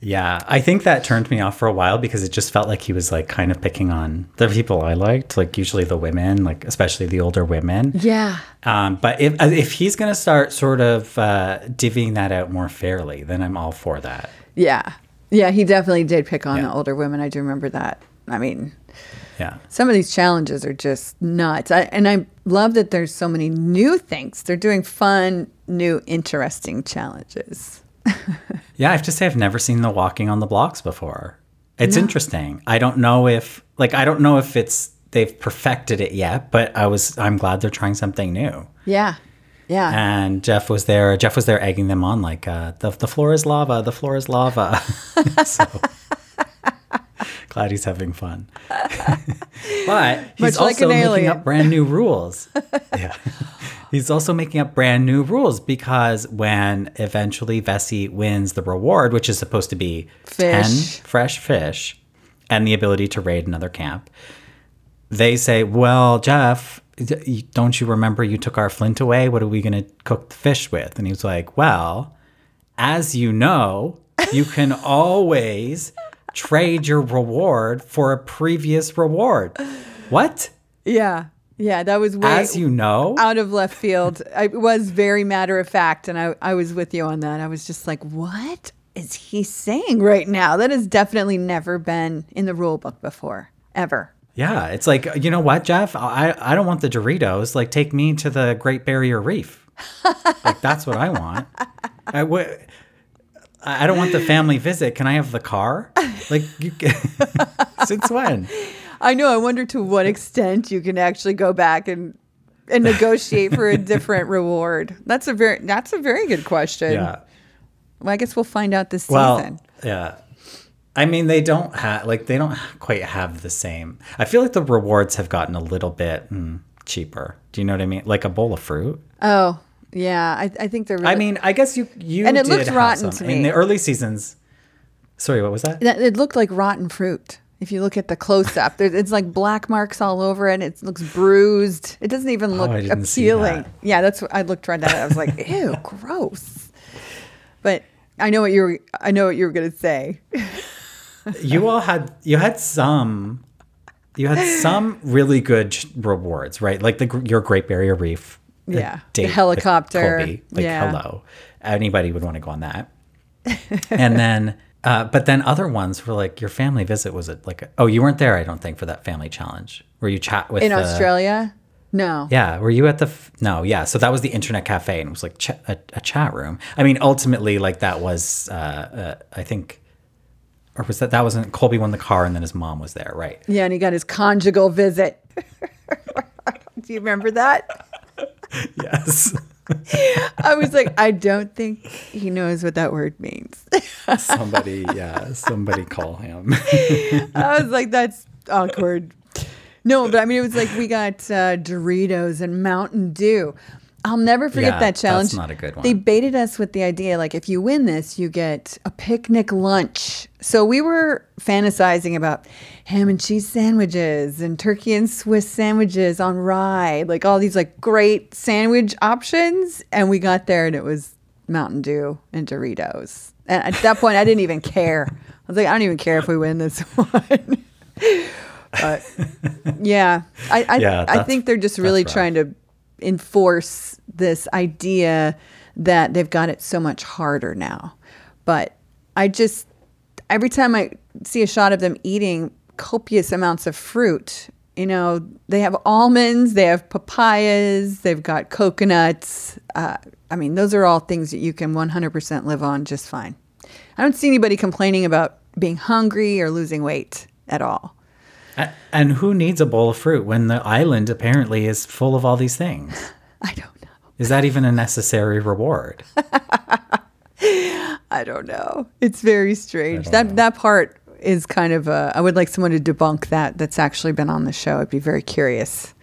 [SPEAKER 2] Yeah i think that turned me off for a while because it just felt like he was like kind of picking on the people i liked like usually the women like especially the older women
[SPEAKER 3] Yeah.
[SPEAKER 2] um, but if if he's gonna start sort of uh, divvying that out more fairly then i'm all for that
[SPEAKER 3] Yeah. Yeah, he definitely did pick on
[SPEAKER 2] Yeah.
[SPEAKER 3] the older women. I do remember that. I mean,
[SPEAKER 2] yeah
[SPEAKER 3] some of these challenges are just nuts. I, and I love that there's so many new things. They're doing fun, new, interesting challenges. (laughs)
[SPEAKER 2] Yeah, I have to say I've never seen the walking on the blocks before. It's interesting. I don't know if like I don't know if it's they've perfected it yet, but I was I'm glad they're trying something new.
[SPEAKER 3] Yeah. Yeah.
[SPEAKER 2] And Jeff was there. Jeff was there egging them on like uh, the the floor is lava, the floor is lava. (laughs) so glad he's having fun. (laughs) but he's
[SPEAKER 3] Much like
[SPEAKER 2] also
[SPEAKER 3] an
[SPEAKER 2] making
[SPEAKER 3] alien.
[SPEAKER 2] up brand new rules. (laughs) yeah. He's also making up brand new rules because when eventually Vesi wins the reward, which is supposed to be
[SPEAKER 3] Fish.
[SPEAKER 2] 10 fresh fish and the ability to raid another camp, they say, Well, Jeff, don't you remember you took our flint away? What are we going to cook the fish with? And he was like, Well, as you know, you can (laughs) always trade your reward for a previous reward. What?
[SPEAKER 3] yeah. Yeah. That was way
[SPEAKER 2] As you know?
[SPEAKER 3] out of left field. I it was very matter of fact. And I, I was with you on that. I was just like, what is he saying right now? That has definitely never been in the rule book before, ever.
[SPEAKER 2] Yeah, it's like you know what, Jeff? I I don't want the Doritos. Like, take me to the Great Barrier Reef. like that's what I want. (laughs) I I don't want the family visit. Can I have the car? Like, you, (laughs) since when?
[SPEAKER 3] I know. I wonder to what extent you can actually go back and and negotiate for a (laughs) different reward. That's a very that's a very good question.
[SPEAKER 2] Yeah.
[SPEAKER 3] Well, I guess we'll find out this
[SPEAKER 2] Well,
[SPEAKER 3] season.
[SPEAKER 2] yeah. I mean, they don't have like they don't quite have the same. I feel like the rewards have gotten a little bit mm, cheaper. Do you know what I mean? Like a bowl of fruit.
[SPEAKER 3] Oh, yeah. I, I think they're. Really,
[SPEAKER 2] I mean, I guess you you
[SPEAKER 3] And it
[SPEAKER 2] did
[SPEAKER 3] looks rotten
[SPEAKER 2] some.
[SPEAKER 3] to
[SPEAKER 2] in the early seasons. Sorry, what was that?
[SPEAKER 3] it looked like rotten fruit. If you look at the close up, it's like black marks all over it. It looks bruised. It doesn't even oh, look
[SPEAKER 2] Oh, I didn't
[SPEAKER 3] appealing.
[SPEAKER 2] that.
[SPEAKER 3] Yeah, that's what I looked right at. it. I was like, (laughs) ew, gross. But I know what you were. I know what you were gonna say. (laughs)
[SPEAKER 2] you all had you had some you had some really good rewards right like the your great barrier reef
[SPEAKER 3] Yeah. The helicopter.
[SPEAKER 2] Like
[SPEAKER 3] Yeah.
[SPEAKER 2] hello anybody would want to go on that (laughs) and then uh, but then other ones were like your family visit was it like a, oh you weren't there i don't think for that family challenge where you chat with
[SPEAKER 3] In
[SPEAKER 2] the-
[SPEAKER 3] Australia, no.
[SPEAKER 2] yeah were you at the f- no yeah so that was the internet cafe and it was like ch- a, a chat room i mean ultimately like that was uh, uh, i think or was that that wasn't colby won the car and then his mom was there right
[SPEAKER 3] Yeah, and he got his conjugal visit. (laughs) Do you remember that? (laughs)
[SPEAKER 2] yes
[SPEAKER 3] I was like, I don't think he knows what that word means.
[SPEAKER 2] somebody yeah somebody call him (laughs)
[SPEAKER 3] I was like, that's awkward. No, but I mean, it was like we got uh, Doritos and Mountain Dew. I'll never forget
[SPEAKER 2] Yeah,
[SPEAKER 3] that challenge.
[SPEAKER 2] that's not a good one.
[SPEAKER 3] They baited us with the idea like if you win this, you get a picnic lunch. So we were fantasizing about ham and cheese sandwiches and turkey and Swiss sandwiches on rye, like all these like great sandwich options. And we got there and it was Mountain Dew and Doritos. And at that point, I didn't even care. I was like, I don't even care if we win this (laughs) one. but yeah, I I,
[SPEAKER 2] Yeah,
[SPEAKER 3] I think they're just really trying to enforce this idea that they've got it so much harder now. But I just every time I see a shot of them eating copious amounts of fruit, you know, they have almonds, they have papayas, they've got coconuts. Uh, I mean, those are all things that you can 100% live on just fine. I don't see anybody complaining about being hungry or losing weight at all.
[SPEAKER 2] A- And who needs a bowl of fruit when the island apparently is full of all these things? (laughs)
[SPEAKER 3] I don't know.
[SPEAKER 2] Is that even a necessary reward? (laughs)
[SPEAKER 3] I don't know. It's very strange. That that part is kind of uh, I would like someone to debunk that. That's actually been on the show. I'd be very curious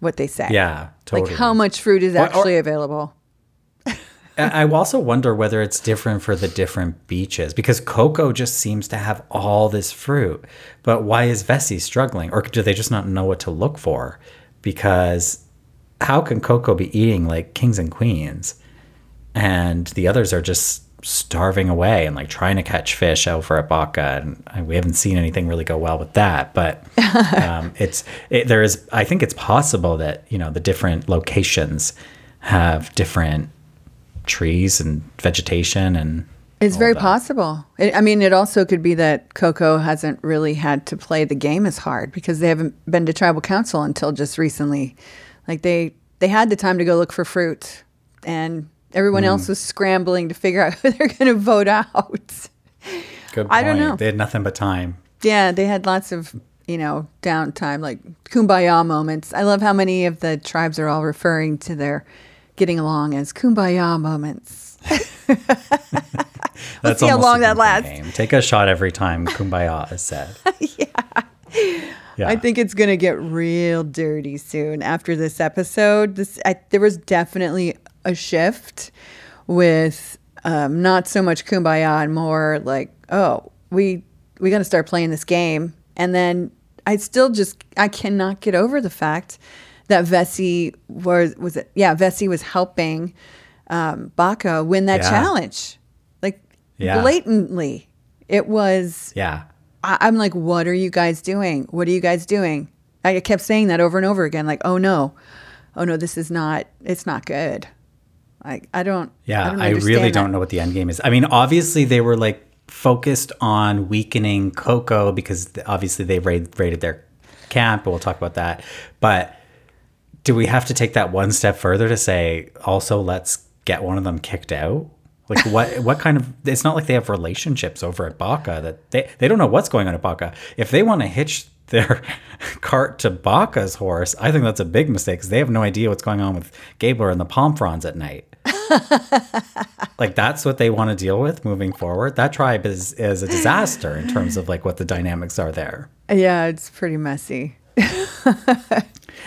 [SPEAKER 3] what they say.
[SPEAKER 2] Yeah, totally.
[SPEAKER 3] Like how much fruit is
[SPEAKER 2] Or- or-
[SPEAKER 3] actually available.
[SPEAKER 2] I also wonder whether it's different for the different beaches because Coco just seems to have all this fruit. But why is Vesi struggling? Or do they just not know what to look for? Because how can Coco be eating like kings and queens and the others are just starving away and like trying to catch fish over at Baka and we haven't seen anything really go well with that but (laughs) um, it's it, there is I think it's possible that you know the different locations have different trees and vegetation and
[SPEAKER 3] It's very possible. It, I mean, it also could be that Coco hasn't really had to play the game as hard because they haven't been to tribal council until just recently. Like they they had the time to go look for fruit, and everyone
[SPEAKER 2] Hmm.
[SPEAKER 3] else was scrambling to figure out (laughs) who they're going to vote out.
[SPEAKER 2] Good Point.
[SPEAKER 3] I don't know.
[SPEAKER 2] They had nothing but time.
[SPEAKER 3] Yeah, they had lots of, you know, downtime, like kumbaya moments. I love how many of the tribes are all referring to their getting along as kumbaya moments. (laughs)
[SPEAKER 2] That's
[SPEAKER 3] see how long that lasts.
[SPEAKER 2] game. Take a shot every time kumbaya is said. (laughs) yeah.
[SPEAKER 3] I think it's going to get real dirty soon after this episode. This I, there was definitely a shift with um, not so much kumbaya and more like, oh, we we got to start playing this game. And then I still just I cannot get over the fact that Vesi was was it yeah Vesi was helping um, Baka win that
[SPEAKER 2] Yeah.
[SPEAKER 3] challenge, like
[SPEAKER 2] Yeah.
[SPEAKER 3] blatantly. It was
[SPEAKER 2] yeah.
[SPEAKER 3] I, I'm like, what are you guys doing? What are you guys doing? I kept saying that over and over again, like, oh no, oh no, this is not, it's not good. Like, I don't,
[SPEAKER 2] Yeah,
[SPEAKER 3] don't
[SPEAKER 2] I, really
[SPEAKER 3] understand
[SPEAKER 2] don't know what the end game is. I mean, obviously they were like focused on weakening Coco because obviously they raid, raided their camp, and we'll talk about that. But do we have to take that one step further to say also let's get one of them kicked out? Like what (laughs) what kind of it's not like they have relationships over at Baka that they they don't know what's going on at Baka. If they want to hitch their (laughs) cart to Baka's horse, I think that's a big mistake because they have no idea what's going on with Gabler and the palm fronds at night. (laughs) like that's what they want to deal with moving forward. That tribe is is a disaster in terms of like what the dynamics are there.
[SPEAKER 3] Yeah, it's pretty messy.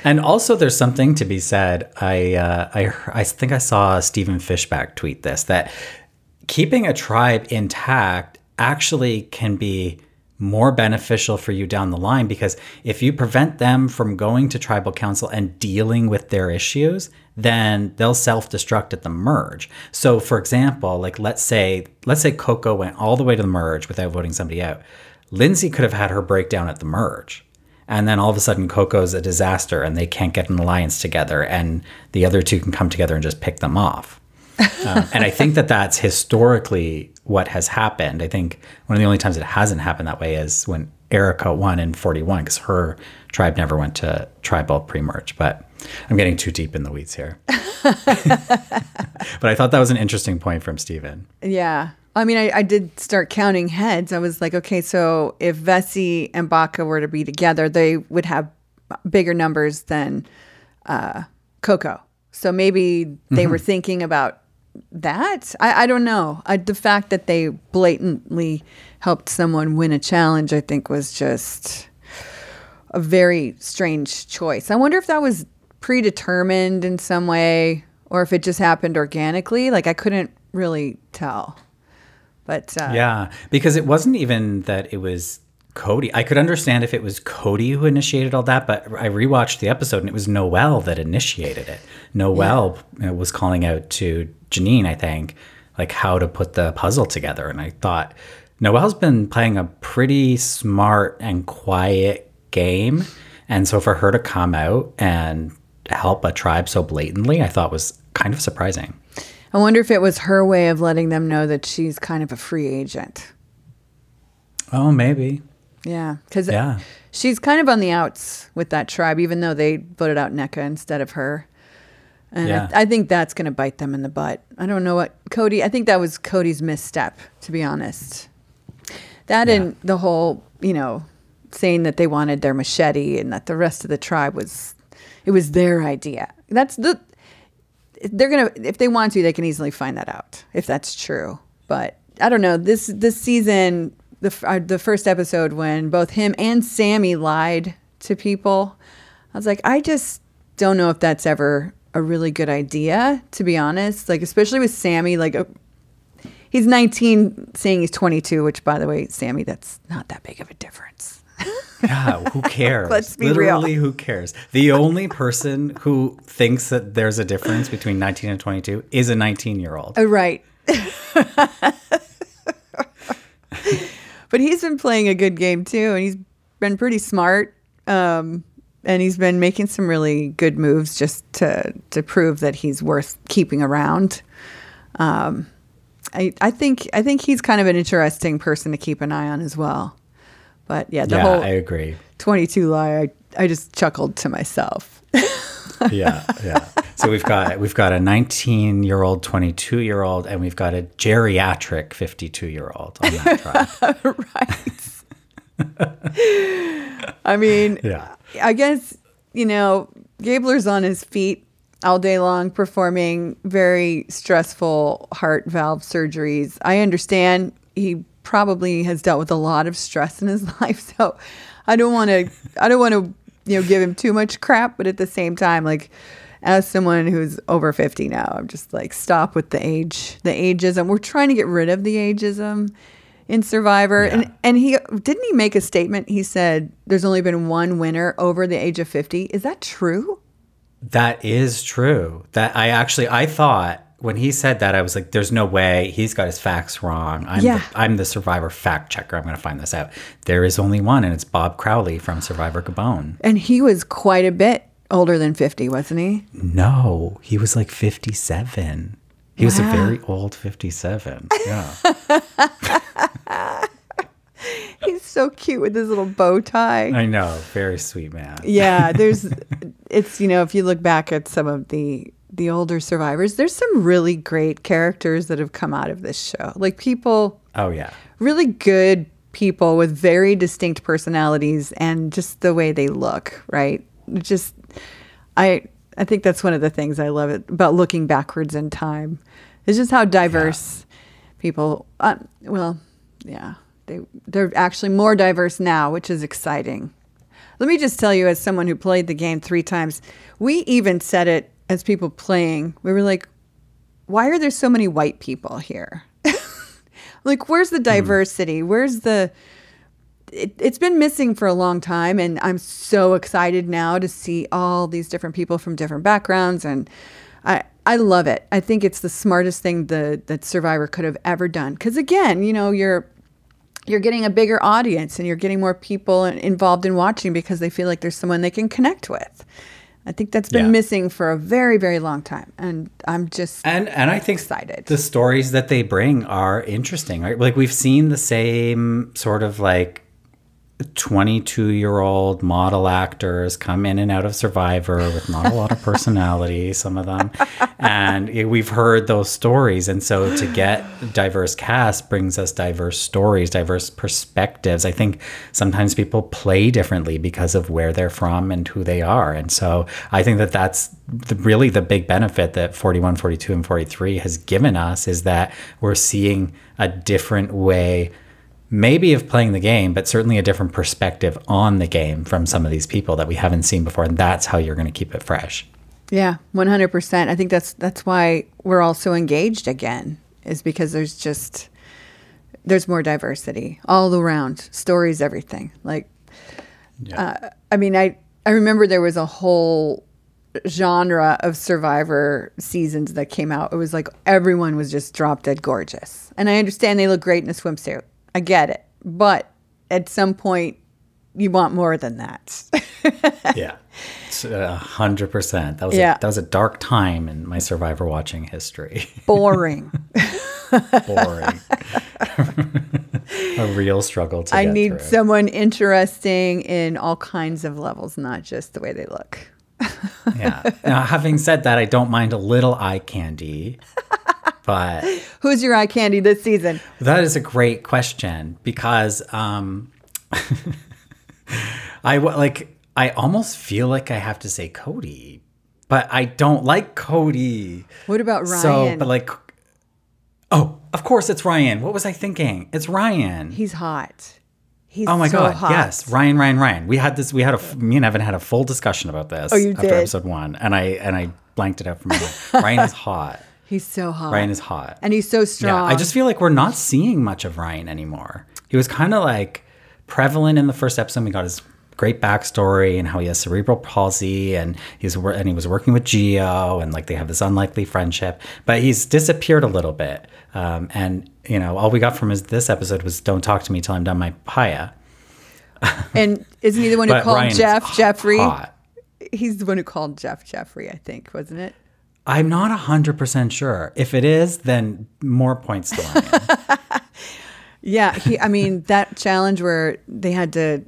[SPEAKER 2] And also, there's something to be said. I, uh, I, I think I saw Stephen Fishbach tweet this that keeping a tribe intact actually can be more beneficial for you down the line because if you prevent them from going to tribal council and dealing with their issues, then they'll self-destruct at the merge. So for example, like let's say let's say Coco went all the way to the merge without voting somebody out. Lindsay could have had her breakdown at the merge. And then all of a sudden Coco's a disaster and they can't get an alliance together and the other two can come together and just pick them off. Um, and I think that that's historically what has happened. I think one of the only times it hasn't happened that way is when Erika won in 41 because her tribe never went to tribal pre-merge. But I'm getting too deep in the weeds here. (laughs) (laughs) but I thought that was an interesting point from Stephen.
[SPEAKER 3] Yeah. I mean, I, I did start counting heads. I was like, okay, so if Vesi and Baka were to be together, they would have bigger numbers than uh, Coco. So maybe they were thinking about that. I, I don't know. I, the fact that they blatantly helped someone win a challenge, I think, was just a very strange choice. I wonder if that was predetermined in some way or if it just happened organically. Like I couldn't really tell. But uh,
[SPEAKER 2] Yeah, because it wasn't even that it was Cody. I could understand if it was Cody who initiated all that, but I rewatched the episode and it was Noelle that initiated it. Noelle uh, was calling out to Jeanine, I think, like how to put the puzzle together. And I thought, Noelle's been playing a pretty smart and quiet game. And so for her to come out and help a tribe so blatantly, I thought was kind of surprising.
[SPEAKER 3] I wonder if it was her way of letting them know that she's kind of a free agent.
[SPEAKER 2] Oh, maybe.
[SPEAKER 3] Yeah, because
[SPEAKER 2] Yeah.
[SPEAKER 3] she's kind of on the outs with that tribe, even though they voted out Nneka instead of her. And
[SPEAKER 2] Yeah.
[SPEAKER 3] I, I think that's going to bite them in the butt. I don't know what Cody. I think that was Cody's misstep, to be honest. That and the whole, you know, saying that they wanted their machete and that the rest of the tribe was, it was their idea. That's the. They're gonna if they want to, they can easily find that out if that's true. But I don't know this this season, the uh, the first episode when both him and Sami lied to people. I was like, I just don't know if that's ever a really good idea, to be honest. Like, especially with Sami, like, uh, he's 19, saying he's 22, which, by the way, Sami, that's not that big of a difference. (laughs)
[SPEAKER 2] Yeah, who (laughs) cares?
[SPEAKER 3] Let's be real.
[SPEAKER 2] Literally, who cares? The only person who thinks that there's a difference between 19 and 22 is a 19 year old.
[SPEAKER 3] Uh, right. (laughs) but he's been playing a good game too, and he's been pretty smart. Um, and he's been making some really good moves just to to prove that he's worth keeping around. Um, I I think I think he's kind of an interesting person to keep an eye on as well. But yeah, the
[SPEAKER 2] yeah,
[SPEAKER 3] whole
[SPEAKER 2] I agree.
[SPEAKER 3] 22 lie, I, I just chuckled to myself. (laughs)
[SPEAKER 2] Yeah, yeah. So we've got we've got a 19 year old, 22 year old, and we've got a geriatric 52 year old on that (laughs) track. right. (laughs)
[SPEAKER 3] I mean,
[SPEAKER 2] Yeah.
[SPEAKER 3] I guess, you know, Gabler's on his feet all day long performing very stressful heart valve surgeries. I understand he probably has dealt with a lot of stress in his (laughs) life, so I don't want to I don't want to, you know, give him too much crap, but at the same time like as someone who's over 50 now, I'm just like stop with the age, the ageism. We're trying to get rid of the ageism in Survivor.
[SPEAKER 2] Yeah.
[SPEAKER 3] And and he didn't he make a statement? He said there's only been one winner over the age of 50. Is that true?
[SPEAKER 2] That is true. That I actually I thought when he said that I was like, "There's no way he's got his facts wrong." I'm
[SPEAKER 3] Yeah.
[SPEAKER 2] the, I'm the Survivor fact checker. I'm going to find this out. There is only one, and it's Bob Crowley from Survivor Gabon.
[SPEAKER 3] And he was quite a bit older than 50, wasn't he?
[SPEAKER 2] No, he was like 57. He was a very old 57. Yeah. (laughs)
[SPEAKER 3] He's so cute with his little bow tie.
[SPEAKER 2] I know. Very sweet man.
[SPEAKER 3] yeah, there's (laughs) it's you know, if you look back at some of the the older survivors, there's some really great characters that have come out of this show. Like people
[SPEAKER 2] Oh, yeah.
[SPEAKER 3] really good people with very distinct personalities and just the way they look, right? Just I I think that's one of the things I love it about looking backwards in time. It's just how diverse people uh, well, yeah. They they're actually more diverse now, which is exciting. Let me just tell you as someone who played the game 3 times, we even said it as people playing. We were like why are there so many white people here? (laughs) like where's the hmm. diversity where's the it, it's been missing for a long time and i'm so excited now to see all these different people from different backgrounds and i i love it i think it's the smartest thing the, that survivor could have ever done because again you know you're you're getting a bigger audience and you're getting more people involved in watching because they feel like there's someone they can connect with i think that's been
[SPEAKER 2] Yeah.
[SPEAKER 3] missing for a very very long time and i'm just
[SPEAKER 2] And and I think
[SPEAKER 3] Excited.
[SPEAKER 2] the stories that they bring are interesting, right? Like we've seen the same sort of like 22 year old model actors come in and out of Survivor with not a lot of personality, some of them. And we've heard those stories. And so to get diverse cast brings us diverse stories, diverse perspectives. I think sometimes people play differently because of where they're from and who they are. And so I think that that's the, really the big benefit that 41, 42, and 43 has given us is that we're seeing a different way maybe of playing the game, but certainly a different perspective on the game from some of these people that we haven't seen before. And that's how you're going to keep it fresh.
[SPEAKER 3] Yeah, one hundred percent. I think that's that's why we're all so engaged again, is because there's just there's more diversity all around. Stories, everything. Like, uh, I mean, I I remember there was a whole genre of Survivor seasons that came out. It was like everyone was just drop dead gorgeous, and I understand they look great in a swimsuit. I get it, but at some point, you want more than that. (laughs)
[SPEAKER 2] yeah, uh, a hundred percent. That was
[SPEAKER 3] Yeah.
[SPEAKER 2] a, that was a dark time in my Survivor watching history. (laughs)
[SPEAKER 3] Boring.
[SPEAKER 2] Boring. (laughs) a real struggle to
[SPEAKER 3] I need
[SPEAKER 2] through.
[SPEAKER 3] someone interesting in all kinds of levels, not just the way they look.
[SPEAKER 2] yeah. Now, having said that, I don't mind a little eye candy, but (laughs)
[SPEAKER 3] Who's your eye candy this season?
[SPEAKER 2] that is a great question because um, (laughs) I like. I almost feel like I have to say Cody, but I don't like Cody.
[SPEAKER 3] What about Ryan?
[SPEAKER 2] So, but like, oh, of course it's Ryan. What was I thinking? It's Ryan.
[SPEAKER 3] He's hot. He's
[SPEAKER 2] Oh my
[SPEAKER 3] so
[SPEAKER 2] god!
[SPEAKER 3] hot.
[SPEAKER 2] Yes, Ryan, Ryan, Ryan. We had this. We had a Me and Evan had a full discussion about this.
[SPEAKER 3] Oh, you
[SPEAKER 2] after
[SPEAKER 3] did?
[SPEAKER 2] episode one, and I and I blanked it out from my mind. Ryan is (laughs) hot.
[SPEAKER 3] He's so hot.
[SPEAKER 2] Ryan is hot.
[SPEAKER 3] and he's so strong. yeah.
[SPEAKER 2] I just feel like we're not seeing much of Ryan anymore. He was kind of like prevalent in the first episode. We got his great backstory and how he has cerebral palsy, and he's and he was working with Geo, and like they have this unlikely friendship. But he's disappeared a little bit. Um, and you know, all we got from his this episode was "Don't talk to me till I'm done my papaya." (laughs)
[SPEAKER 3] and isn't he the one who called
[SPEAKER 2] Ryan's
[SPEAKER 3] Jeff Jeffrey?
[SPEAKER 2] hot.
[SPEAKER 3] He's the one who called Jeff Jeffrey, I think, wasn't it?
[SPEAKER 2] I'm not 100% sure. If it is, then more points to Ryan. (laughs)
[SPEAKER 3] Yeah, he. I mean, that challenge where they had to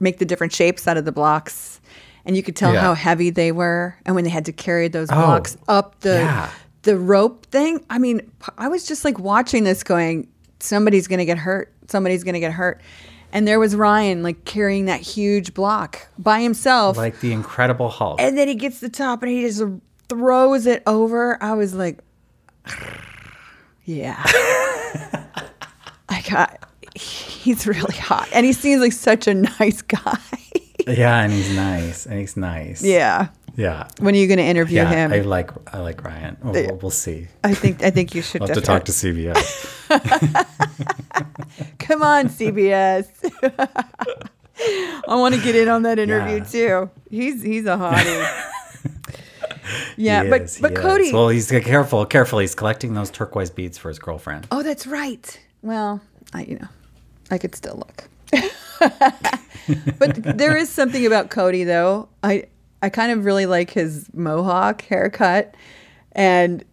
[SPEAKER 3] make the different shapes out of the blocks, and you could tell
[SPEAKER 2] Yeah.
[SPEAKER 3] how heavy they were, and when they had to carry those blocks oh, up the
[SPEAKER 2] yeah.
[SPEAKER 3] the rope thing. I mean, I was just like watching this, going, somebody's gonna get hurt. Somebody's gonna get hurt. And there was Ryan, like carrying that huge block by himself.
[SPEAKER 2] like the Incredible Hulk.
[SPEAKER 3] and then he gets the top and he just throws it over. I was like, yeah. I got, he's really hot. And he seems like such a nice guy. (laughs)
[SPEAKER 2] yeah, and he's nice. And he's nice.
[SPEAKER 3] yeah.
[SPEAKER 2] Yeah.
[SPEAKER 3] When are you going to interview
[SPEAKER 2] Yeah,
[SPEAKER 3] him?
[SPEAKER 2] I like I like Ryan. We'll, we'll, we'll see.
[SPEAKER 3] I think I think you should
[SPEAKER 2] I'll have to talk to CBS. (laughs)
[SPEAKER 3] Come on, CBS. (laughs) I want to get in on that interview
[SPEAKER 2] Yeah.
[SPEAKER 3] too. He's he's a hottie. (laughs) yeah, but but. Cody.
[SPEAKER 2] Well, he's careful. Careful. He's collecting those turquoise beads for his girlfriend.
[SPEAKER 3] Oh, that's right. Well, I you know, I could still look. (laughs) but there is something about Cody though. I I kind of really like his mohawk haircut and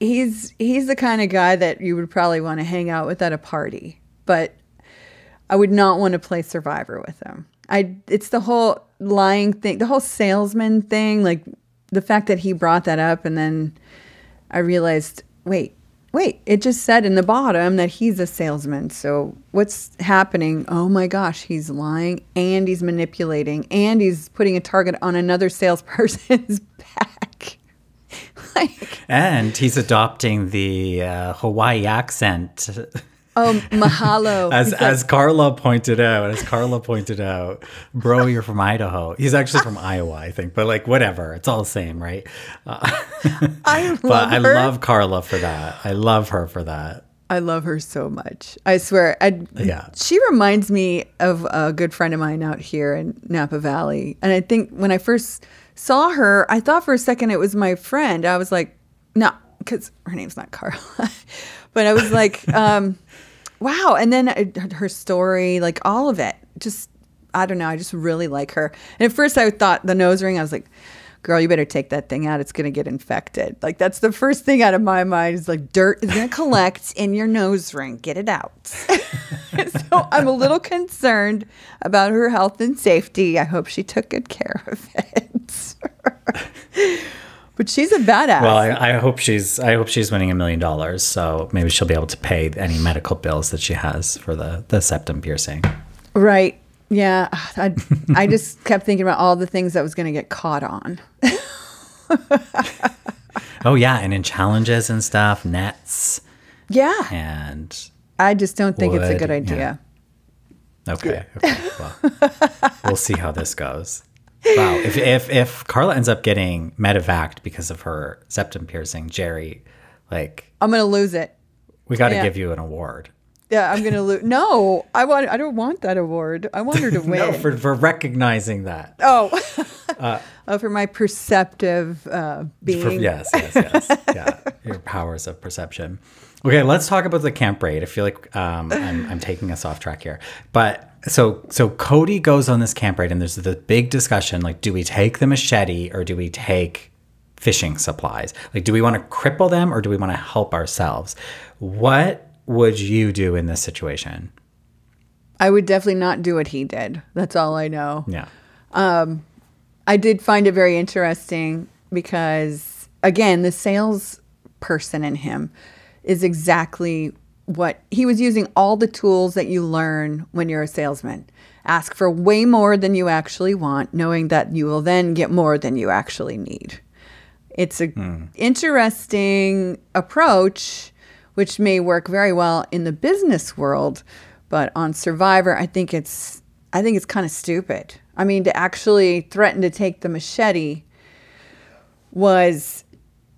[SPEAKER 3] he's he's the kind of guy that you would probably want to hang out with at a party. But I would not want to play survivor with him. I it's the whole lying thing, the whole salesman thing, like the fact that he brought that up and then I realized, wait, wait, it just said in the bottom that he's a salesman. So what's happening? Oh my gosh, he's lying and he's manipulating and he's putting a target on another salesperson's (laughs) back. (laughs) like,
[SPEAKER 2] And he's adopting the uh, Hawaii accent. (laughs)
[SPEAKER 3] oh, mahalo. (laughs)
[SPEAKER 2] As as Karla pointed out, as Karla pointed out, bro, you're from Idaho. He's actually from (laughs) Iowa, I think, but like whatever, it's all the same, right? Uh, (laughs)
[SPEAKER 3] I love
[SPEAKER 2] but I
[SPEAKER 3] her.
[SPEAKER 2] love Karla for that. I love her for that.
[SPEAKER 3] I love her so much. I swear. I,
[SPEAKER 2] Yeah.
[SPEAKER 3] She reminds me of a good friend of mine out here in Napa Valley. And I think when I first saw her, I thought for a second it was my friend. I was like, no, because her name's not Karla. but I was like, um, wow. And then uh, I, her story, like all of it, just, I don't know. I just really like her. And at first I thought the nose ring, I was like, girl, you better take that thing out. It's going to get infected. Like that's the first thing out of my mind is like dirt is going to collect (laughs) in your nose ring. Get it out. (laughs) so I'm a little concerned about her health and safety. I hope she took good care of it. (laughs) but she's a badass.
[SPEAKER 2] Well, I, I hope she's I hope she's winning a million dollars, so maybe she'll be able to pay any medical bills that she has for the the septum piercing.
[SPEAKER 3] right. Yeah. I, I just (laughs) kept thinking about all the things that was going to get caught on. (laughs)
[SPEAKER 2] Oh yeah, and in challenges and stuff, nets
[SPEAKER 3] Yeah.
[SPEAKER 2] and
[SPEAKER 3] I just don't think it's a
[SPEAKER 2] Wood,
[SPEAKER 3] good
[SPEAKER 2] yeah.
[SPEAKER 3] idea.
[SPEAKER 2] okay, okay well, we'll see how this goes. Wow. If, if if Karla ends up getting medevaced because of her septum piercing, Jerri, like
[SPEAKER 3] I'm gonna lose it.
[SPEAKER 2] we got to
[SPEAKER 3] Yeah.
[SPEAKER 2] give you an award.
[SPEAKER 3] Yeah, I'm gonna lose. No, I want. I don't want that award. I want her to (laughs) win.
[SPEAKER 2] No, for for recognizing that.
[SPEAKER 3] oh, (laughs) oh, for my perceptive uh, being.
[SPEAKER 2] For- yes, yes, yes. (laughs) yeah, your powers of perception. Okay, let's talk about the camp raid. I feel like um, I'm, I'm taking us off track here, but so so Cody goes on this camp raid, and there's the big discussion: like, do we take the machete or do we take fishing supplies? Like, do we want to cripple them or do we want to help ourselves? What would you do in this situation?
[SPEAKER 3] I would definitely not do what he did. That's all I know.
[SPEAKER 2] Yeah, um,
[SPEAKER 3] I did find it very interesting because, again, the sales person in him is exactly what he was using all the tools that you learn when you're a salesman. Ask for way more than you actually want, knowing that you will then get more than you actually need. It's a hmm. interesting approach, which may work very well in the business world, but on Survivor, I think it's I think it's kind of stupid. I mean, to actually threaten to take the machete was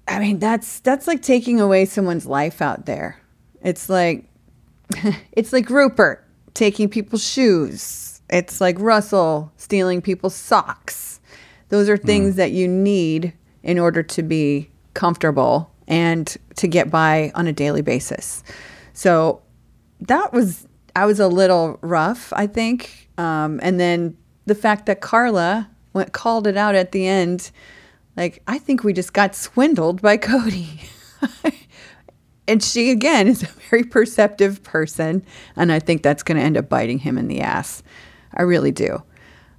[SPEAKER 3] I mean, that's that's like taking away someone's life out there. It's like (laughs) it's like Rupert taking people's shoes. It's like Russell stealing people's socks. Those are things that you need in order to be comfortable and to get by on a daily basis. So that was I was a little rough, I think. Um, and then the fact that Karla went called it out at the end, like I think we just got swindled by Cody. (laughs) and she again is a (laughs) very perceptive person, and I think that's going to end up biting him in the ass. I really do.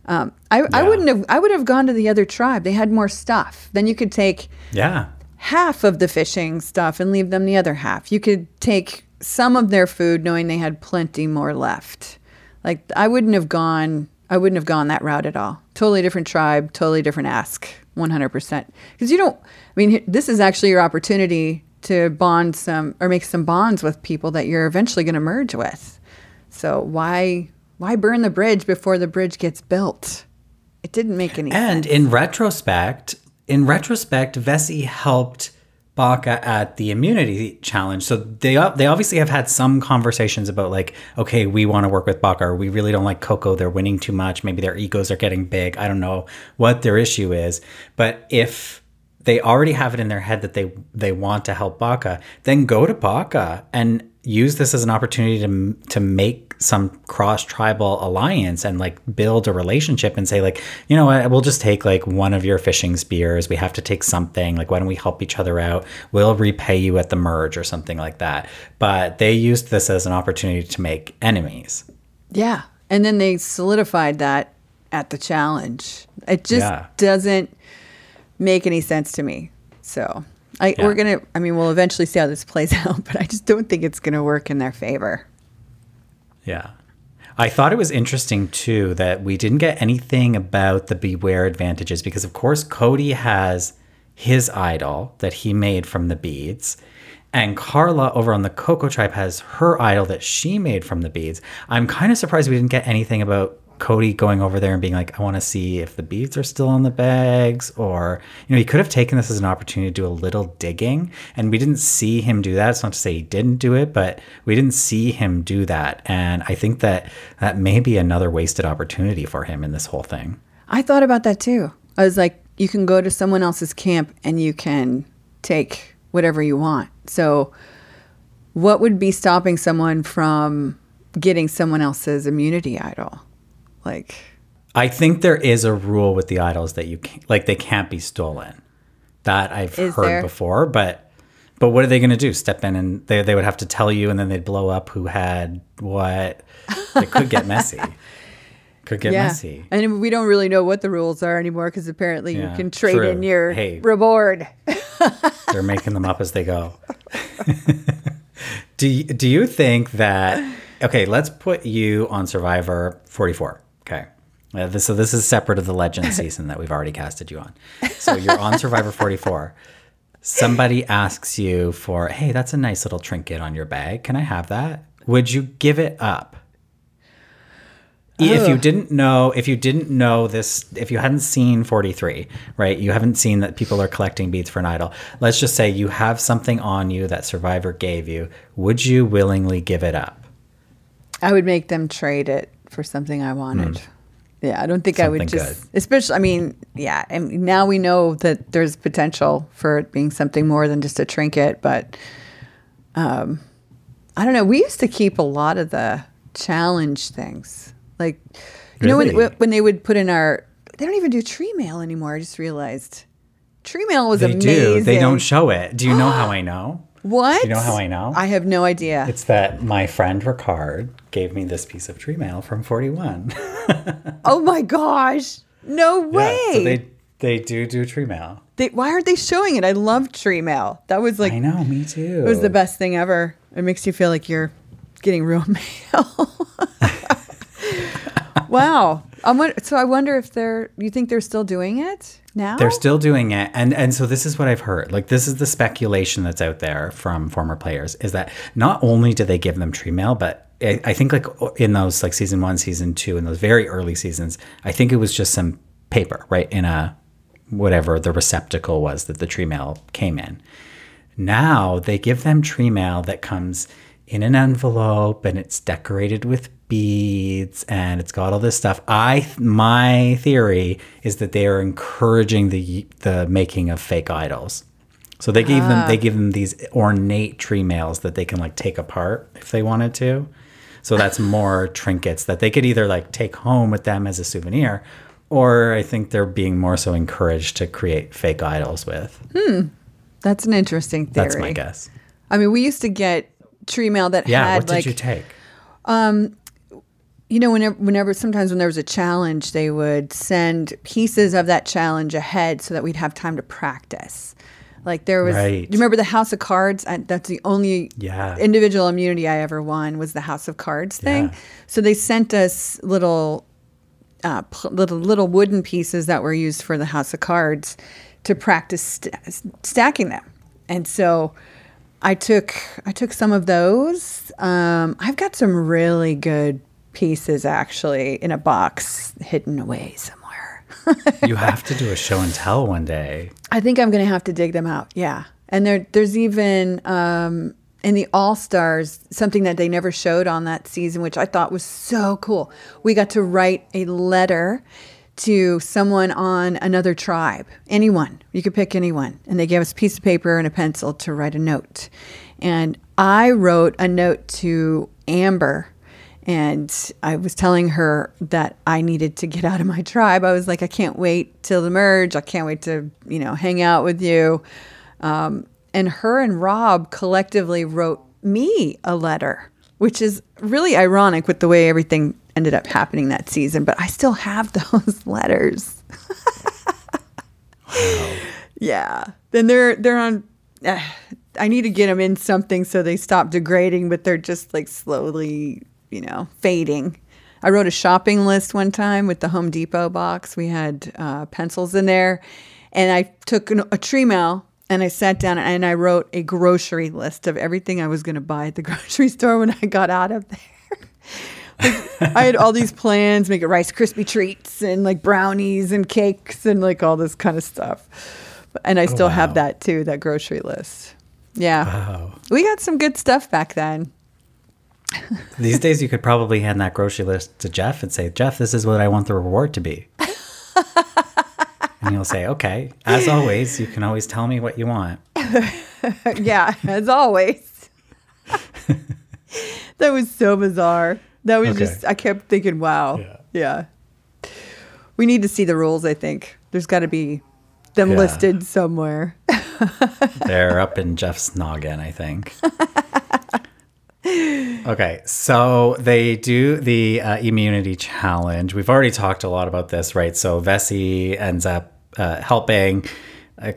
[SPEAKER 3] Um, I, I wouldn't have. I would have gone to the other tribe. They had more stuff. Then you could take
[SPEAKER 2] yeah.
[SPEAKER 3] half of the fishing stuff and leave them the other half. You could take some of their food knowing they had plenty more left. Like I wouldn't have gone I wouldn't have gone that route at all. Totally different tribe, totally different ask, 100%. Cuz you don't I mean this is actually your opportunity to bond some or make some bonds with people that you're eventually going to merge with. So why why burn the bridge before the bridge gets built? It didn't make any
[SPEAKER 2] And
[SPEAKER 3] sense.
[SPEAKER 2] in retrospect, in retrospect, Vesi helped Baka at the immunity challenge. So they they obviously have had some conversations about like, okay, we want to work with Baka, or we really don't like Coco. They're winning too much. Maybe their egos are getting big. I don't know what their issue is. But if they already have it in their head that they they want to help Baka, then go to Baka and use this as an opportunity to to make some cross tribal alliance and like build a relationship and say like you know what we'll just take like one of your fishing spears we have to take something like why don't we help each other out we'll repay you at the merge or something like that but they used this as an opportunity to make enemies
[SPEAKER 3] Yeah. And then they solidified that at the challenge. It just
[SPEAKER 2] Yeah.
[SPEAKER 3] doesn't make any sense to me. So I,
[SPEAKER 2] Yeah.
[SPEAKER 3] we're going to, I mean, we'll eventually see how this plays (laughs) out, but I just don't think it's going to work in their favor.
[SPEAKER 2] Yeah. I thought it was interesting too that we didn't get anything about the beware advantages because, of course, Cody has his idol that he made from the beads. And Karla over on the Coco tribe has her idol that she made from the beads. I'm kind of surprised we didn't get anything about Cody going over there and being like, I want to see if the beads are still on the bags. Or, you know, he could have taken this as an opportunity to do a little digging. And we didn't see him do that. It's not to say he didn't do it, but we didn't see him do that. And I think that that may be another wasted opportunity for him in this whole thing.
[SPEAKER 3] I thought about that too. I was like, you can go to someone else's camp and you can take whatever you want. So, what would be stopping someone from getting someone else's immunity idol? Like,
[SPEAKER 2] I think there is a rule with the idols that you can't, like they can't be stolen. That I've heard
[SPEAKER 3] there?
[SPEAKER 2] before, but but what are they going to do? Step in and they they would have to tell you, and then they'd blow up who had what. It could get messy. (laughs) Could get
[SPEAKER 3] yeah.
[SPEAKER 2] messy.
[SPEAKER 3] And we don't really know what the rules are anymore because apparently
[SPEAKER 2] Yeah,
[SPEAKER 3] you can trade in your
[SPEAKER 2] Hey.
[SPEAKER 3] reward. (laughs)
[SPEAKER 2] They're making them up as they go. (laughs) do do you think that okay, let's put you on Survivor 44. Uh, this, so this is separate of the legend (laughs) season that we've already casted you on. So you're on Survivor 44. Somebody asks you for, "Hey, that's a nice little trinket on your bag. Can I have that?" Would you give it up? if you didn't know, if you didn't know this, if you hadn't seen 43, right? You haven't seen that people are collecting beads for an idol. Let's just say you have something on you that Survivor gave you. Would you willingly give it up?
[SPEAKER 3] I would make them trade it for something I wanted. Yeah, I don't think I would just, especially, I mean, yeah, and now we know that there's potential for it being something more than just a trinket, but um, I don't know. We used to keep a lot of the challenge things. Like, you know, when, when they would put in our, they don't even do tree mail anymore. I just realized tree mail was
[SPEAKER 2] They
[SPEAKER 3] amazing.
[SPEAKER 2] do. They don't show it. Do you know how (gasps) I know?
[SPEAKER 3] What?
[SPEAKER 2] Do you know how I know?
[SPEAKER 3] I have no idea.
[SPEAKER 2] It's that my friend Ricard gave me this piece of tree mail from 41. (laughs)
[SPEAKER 3] oh my gosh. No way.
[SPEAKER 2] Yeah, so they they do do tree mail.
[SPEAKER 3] They, why aren't they showing it? I love tree mail. That was like
[SPEAKER 2] I know, me too.
[SPEAKER 3] it was the best thing ever. It makes you feel like you're getting real (laughs) mail. wow. I'm, so I wonder if they're. You think they're still doing it now?
[SPEAKER 2] They're still doing it, and and so this is what I've heard. Like this is the speculation that's out there from former players is that not only do they give them tree mail, but I, I think like in those like season one, season two, in those very early seasons, I think it was just some paper, right, in a whatever the receptacle was that the tree mail came in. Now they give them tree mail that comes in an envelope and it's decorated with beads and it's got all this stuff. I my theory is that they are encouraging the the making of fake idols. So they gave them ah. they give them these ornate tree mails that they can like take apart if they wanted to. So that's more trinkets that they could either like take home with them as a souvenir or I think they're being more so encouraged to create fake idols with. Hmm.
[SPEAKER 3] That's an interesting theory.
[SPEAKER 2] That's my guess.
[SPEAKER 3] I mean, we used to get tree mail that
[SPEAKER 2] Yeah,
[SPEAKER 3] had
[SPEAKER 2] what did
[SPEAKER 3] like
[SPEAKER 2] you take?
[SPEAKER 3] Um, you know, whenever, whenever, sometimes when there was a challenge, they would send pieces of that challenge ahead so that we'd have time to practice. Like there was,
[SPEAKER 2] Right.
[SPEAKER 3] you remember the House of Cards? I, that's the only
[SPEAKER 2] Yeah.
[SPEAKER 3] individual immunity I ever won was the House of Cards thing.
[SPEAKER 2] Yeah.
[SPEAKER 3] So they sent us little, uh, pl- little little wooden pieces that were used for the House of Cards to practice st- stacking them. And so I took I took some of those. Um, I've got some really good pieces actually in a box hidden away somewhere. (laughs)
[SPEAKER 2] you have to do a show and tell one day.
[SPEAKER 3] I think I'm going to have to dig them out. Yeah. And there there's even um, in the All Stars something that they never showed on that season, which I thought was so cool. We got to write a letter to someone on another tribe, anyone. You could pick anyone. And they gave us a piece of paper and a pencil to write a note. And I wrote a note to Amber and I was telling her that I needed to get (laughs) out of my tribe. I was like, I can't wait till the merge. I can't wait to, you know, hang out with you. Um, and her and Rob collectively wrote me a letter, which is really ironic with the way everything ended up happening that season. But I still have (laughs) those letters. wow. Yeah. Then they're they're on. Uh, I need to get them in something so they stop degrading, but they're just like slowly, you know, fading. I wrote a shopping list one time with the Home Depot box. We had uh, pencils in there, and I took an, a tree mail and I sat down and I wrote a grocery list of everything I was going to buy at the (laughs) grocery store when I got out of there. I had all these plans, make it Rice Krispie treats and like brownies and cakes and like all this kind of stuff. And I still have
[SPEAKER 2] wow.
[SPEAKER 3] that too, that grocery list. Yeah.
[SPEAKER 2] Wow.
[SPEAKER 3] We got some good stuff back then.
[SPEAKER 2] These days, you could probably hand that grocery list to Jeff and say, Jeff, this is what I want the reward to be. and he'll say, okay. As always, you can always tell me what you want. (laughs)
[SPEAKER 3] yeah, as always. (laughs) that was so bizarre. That was
[SPEAKER 2] Okay.
[SPEAKER 3] just, I kept thinking, wow.
[SPEAKER 2] Yeah.
[SPEAKER 3] Yeah. We need to see the rules, I think. There's got to be them
[SPEAKER 2] Yeah.
[SPEAKER 3] listed somewhere. (laughs)
[SPEAKER 2] They're up in Jeff's noggin, I think. Okay, so they do the uh, immunity challenge. We've already talked a lot about this, right? So Vesi ends up uh, helping uh,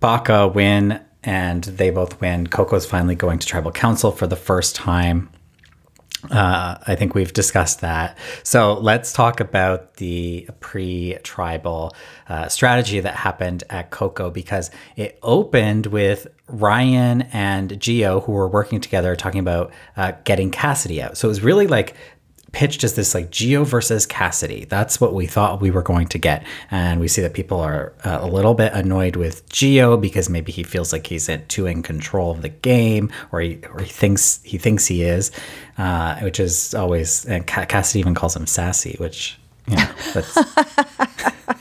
[SPEAKER 2] Baka win, and they both win. Coco's finally going to tribal council for the first time. Uh, I think we've discussed that. So let's talk about the pre tribal uh, strategy that happened at Coco because it opened with Ryan and Geo, who were working together, talking about uh, getting Cassidy out. So it was really like pitched as this like Geo versus Cassidy. That's what we thought we were going to get, and we see that people are uh, a little bit annoyed with Geo because maybe he feels like he's in, too in control of the game, or he or he thinks he thinks he is, uh, which is always. And Cassidy even calls him sassy, which you know (laughs) that's. (laughs)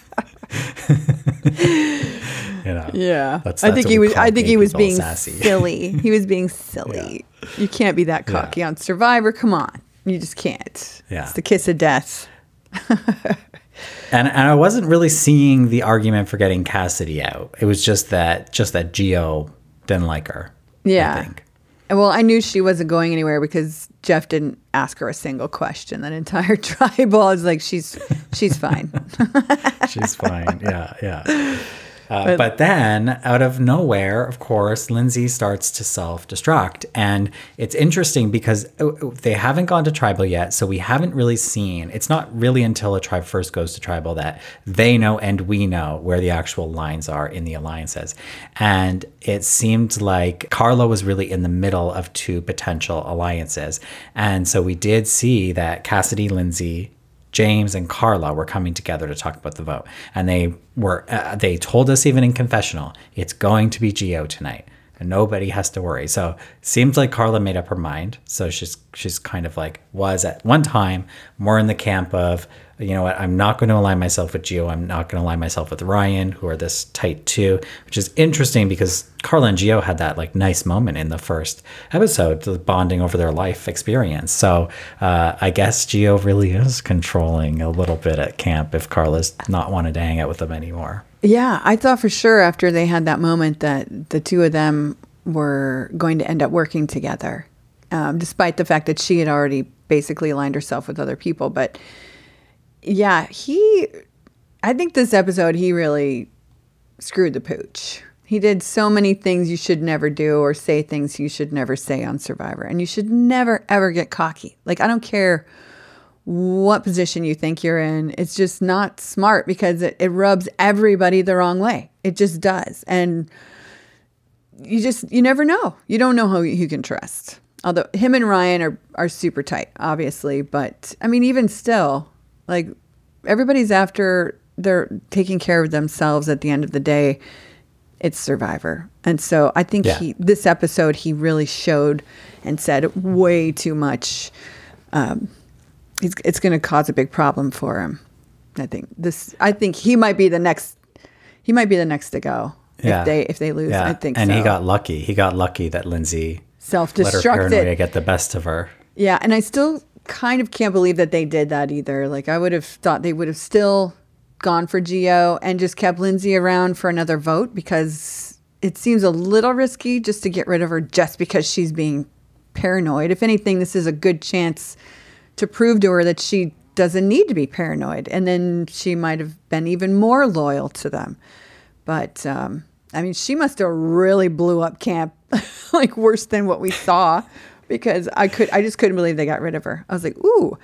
[SPEAKER 3] you know, yeah, that's, that's I think he was. I think he was being sassy. silly. He was being (laughs) silly. Yeah. You can't be that cocky yeah. on Survivor. Come on. You just can't. Yeah. It's the kiss of death.
[SPEAKER 2] and and I wasn't really seeing the argument for getting Cassidy out. It was just that just that Geo didn't like her.
[SPEAKER 3] Yeah. I think. Well, I knew she wasn't going anywhere because Jeff didn't ask her a single question. That entire (laughs) tribal, was like, she's she's fine. (laughs)
[SPEAKER 2] she's fine. Yeah, yeah. Uh, but, but, then, out of nowhere, of course, Lindsay starts to self destruct. And it's interesting because uh, uh, they haven't gone to tribal yet. So we haven't really seen, it's not really until a tribe first goes to tribal that they know and we know where the actual lines are in the alliances. And it seemed like Karla was really in the middle of two potential alliances. And so we did see that Cassidy, Lindsay, James and Karla were coming together to talk about the vote, and they were uh, they told us even in confessional, it's going to be Geo tonight, and nobody has to worry. So seems like Karla made up her mind. So she's she's kind of like was at one time more in the camp of you know what, I'm not going to align myself with Geo. I'm not going to align myself with Ryan, who are this tight too, which is interesting because Karla and Geo had that like nice moment in the first episode, the bonding over their life experience. So uh, I guess Geo really is controlling a little bit at camp if Karla's not wanted to hang out with them anymore.
[SPEAKER 3] Yeah, I thought for sure after they had that moment that the two of them were going to end up working together, um, despite the fact that she had already basically aligned herself with other people. But yeah, he, I think this episode, he really screwed the pooch. He did so many things you should never do or say things you should never say on Survivor. And you should never, ever get cocky. Like, I don't care what position you think you're in. It's just not smart because it, it rubs everybody the wrong way. It just does. And you just, you never know. You don't know who you can trust. Although him and Ryan are, are super tight, obviously. But I mean, even still, like everybody's after they're taking care of themselves at the end of the day. It's Survivor. And so I think yeah. he this episode he really showed and said way too much. Um, it's it's going to cause a big problem for him. I think this. I think he might be the next. He might be the next to go yeah. if they if they lose. Yeah. I think.
[SPEAKER 2] And
[SPEAKER 3] so.
[SPEAKER 2] he got lucky. He got lucky that Lindsay
[SPEAKER 3] self destructed. Let her paranoia
[SPEAKER 2] get the best of her.
[SPEAKER 3] Yeah, and I still kind of can't believe that they did that either. Like I would have thought they would have still gone for Geo and just kept Lindsay around for another vote because it seems a little risky just to get rid of her just because she's being paranoid. If anything, this is a good chance to prove to her that she doesn't need to be paranoid. And then she might have been even more loyal to them. But um, I mean, she must have really blew up camp (laughs) like worse than what we saw because I could I just couldn't believe they got rid of her. I was like, ooh.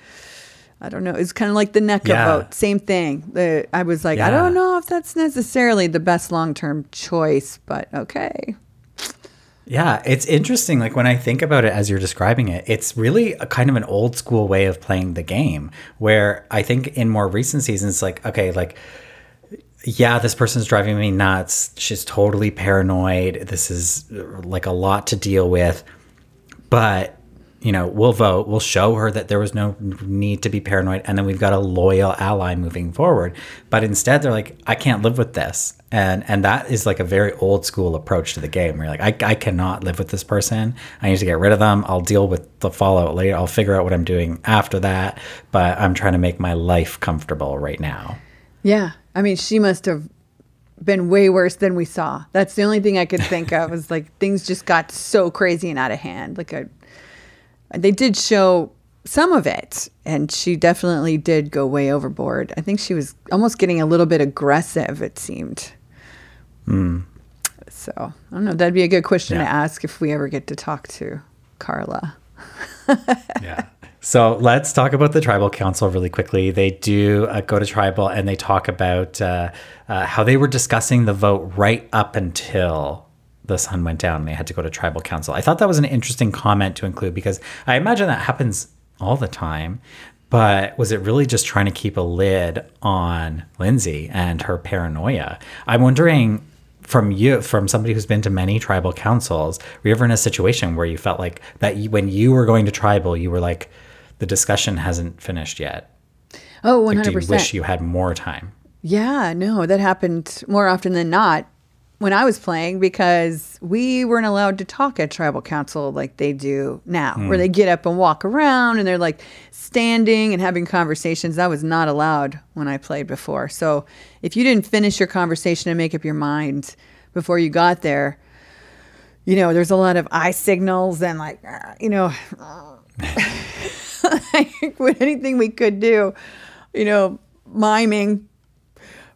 [SPEAKER 3] I don't know. It's kind of like the Nneka yeah. vote. Same thing. The, I was like, yeah. I don't know if that's necessarily the best long term choice, but okay.
[SPEAKER 2] Yeah, it's interesting. Like when I think about it as you're describing it, it's really a kind of an old school way of playing the game where I think in more recent seasons, like, okay, like, yeah, this person's driving me nuts. She's totally paranoid. This is like a lot to deal with but you know, we'll vote, we'll show her that there was no need to be paranoid, and then we've got a loyal ally moving forward. But instead, they're like, I can't live with this. And and that is like a very old school approach to the game where you're like, I, I cannot live with this person. I need to get rid of them. I'll deal with the fallout later. I'll figure out what I'm doing after that. But I'm trying to make my life comfortable right now.
[SPEAKER 3] Yeah. I mean, she must have been way worse than we saw. That's the only thing I could think of was like things just got so crazy and out of hand. Like a, they did show some of it, and she definitely did go way overboard. I think she was almost getting a little bit aggressive. It seemed.
[SPEAKER 2] Hmm.
[SPEAKER 3] So I don't know. That'd be a good question yeah. to ask if we ever get to talk to Karla. (laughs)
[SPEAKER 2] yeah. So let's talk about the tribal council really quickly. They do uh, go to tribal and they talk about uh, uh, how they were discussing the vote right up until the sun went down and they had to go to tribal council. I thought that was an interesting comment to include because I imagine that happens all the time. but was it really just trying to keep a lid on Lindsay and her paranoia? I'm wondering from you, from somebody who's been to many tribal councils, were you ever in a situation where you felt like that you, when you were going to tribal, you were like, the discussion hasn't finished yet?
[SPEAKER 3] Oh,
[SPEAKER 2] Like,
[SPEAKER 3] 100%.
[SPEAKER 2] do you wish you had more time?
[SPEAKER 3] Yeah, no, that happened more often than not when I was playing because we weren't allowed to talk at tribal council like they do now, hmm. where they get up and walk around and they're like standing and having conversations. That was not allowed when I played before. So if you didn't finish your conversation and make up your mind before you got there, you know, there's a lot of eye signals and like, you know, like (laughs) with anything we could do, you know, miming.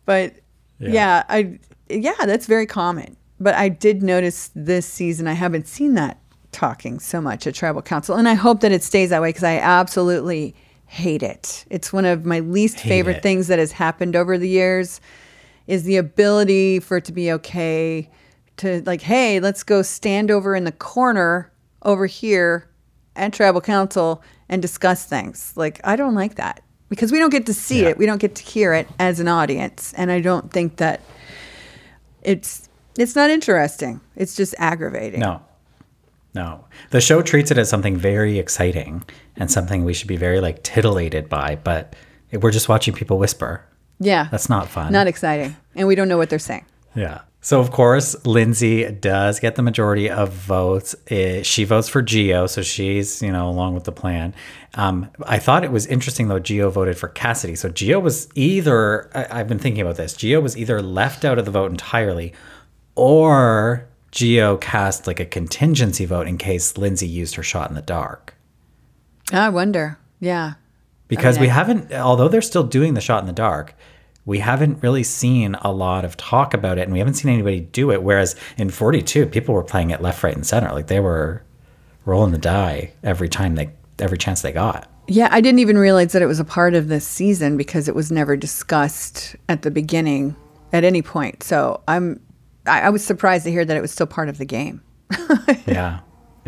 [SPEAKER 3] But
[SPEAKER 2] Yeah.
[SPEAKER 3] yeah. I yeah, that's very common. But I did notice this season I haven't seen that talking so much at tribal council, and I hope that it stays that way because I absolutely hate it. It's one of my least
[SPEAKER 2] Hate
[SPEAKER 3] favorite
[SPEAKER 2] it.
[SPEAKER 3] things that has happened over the years is the ability for it to be okay to like, hey, let's go stand over in the corner over here at tribal council and discuss things. Like, I don't like that because we don't get to see
[SPEAKER 2] Yeah.
[SPEAKER 3] it, we don't get to hear it as an audience, and I don't think that it's it's not interesting. It's just aggravating.
[SPEAKER 2] No. No. The show treats it as something very exciting and something we should be very like titillated by, but we're just watching people whisper.
[SPEAKER 3] Yeah,
[SPEAKER 2] That's not fun.
[SPEAKER 3] not exciting, and we don't know what they're saying.
[SPEAKER 2] Yeah. So of course, Lindsay does get the majority of votes. Eh, She votes for Geo, so she's you know along with the plan. Um, I thought it was interesting though. Geo voted for Cassidy, so Geo was either I, I've been thinking about this. Geo was either left out of the vote entirely, or Geo cast like a contingency vote in case Lindsay used her shot in the dark.
[SPEAKER 3] I wonder. Yeah,
[SPEAKER 2] because
[SPEAKER 3] Okay.
[SPEAKER 2] we haven't although they're still doing the shot in the dark we haven't really seen a lot of talk about it and we haven't seen anybody do it whereas in 42 people were playing it left right and center like they were rolling the die every time they every chance they got
[SPEAKER 3] Yeah, I didn't even realize that it was a part of this season because it was never discussed at the beginning at any point. So I'm, I, I was surprised to hear that it was still part of the game. (laughs)
[SPEAKER 2] yeah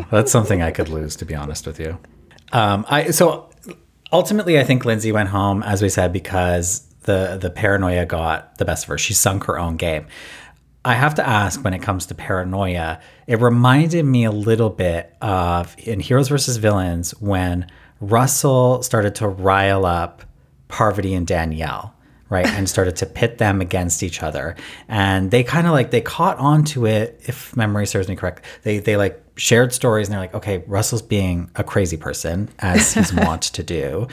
[SPEAKER 2] that's something i could lose to be honest with you um i so ultimately i think lindsay went home as we said because the the paranoia got the best of her. She sunk her own game. I have to ask when it comes to paranoia it reminded me a little bit of in heroes versus villains when russell started to rile up parvati and danielle right and (laughs) started to pit them against each other. And they kind of like they caught on to it if memory serves me correct. They they like shared stories and they're like okay russell's being a crazy person as he's (laughs) wont to do.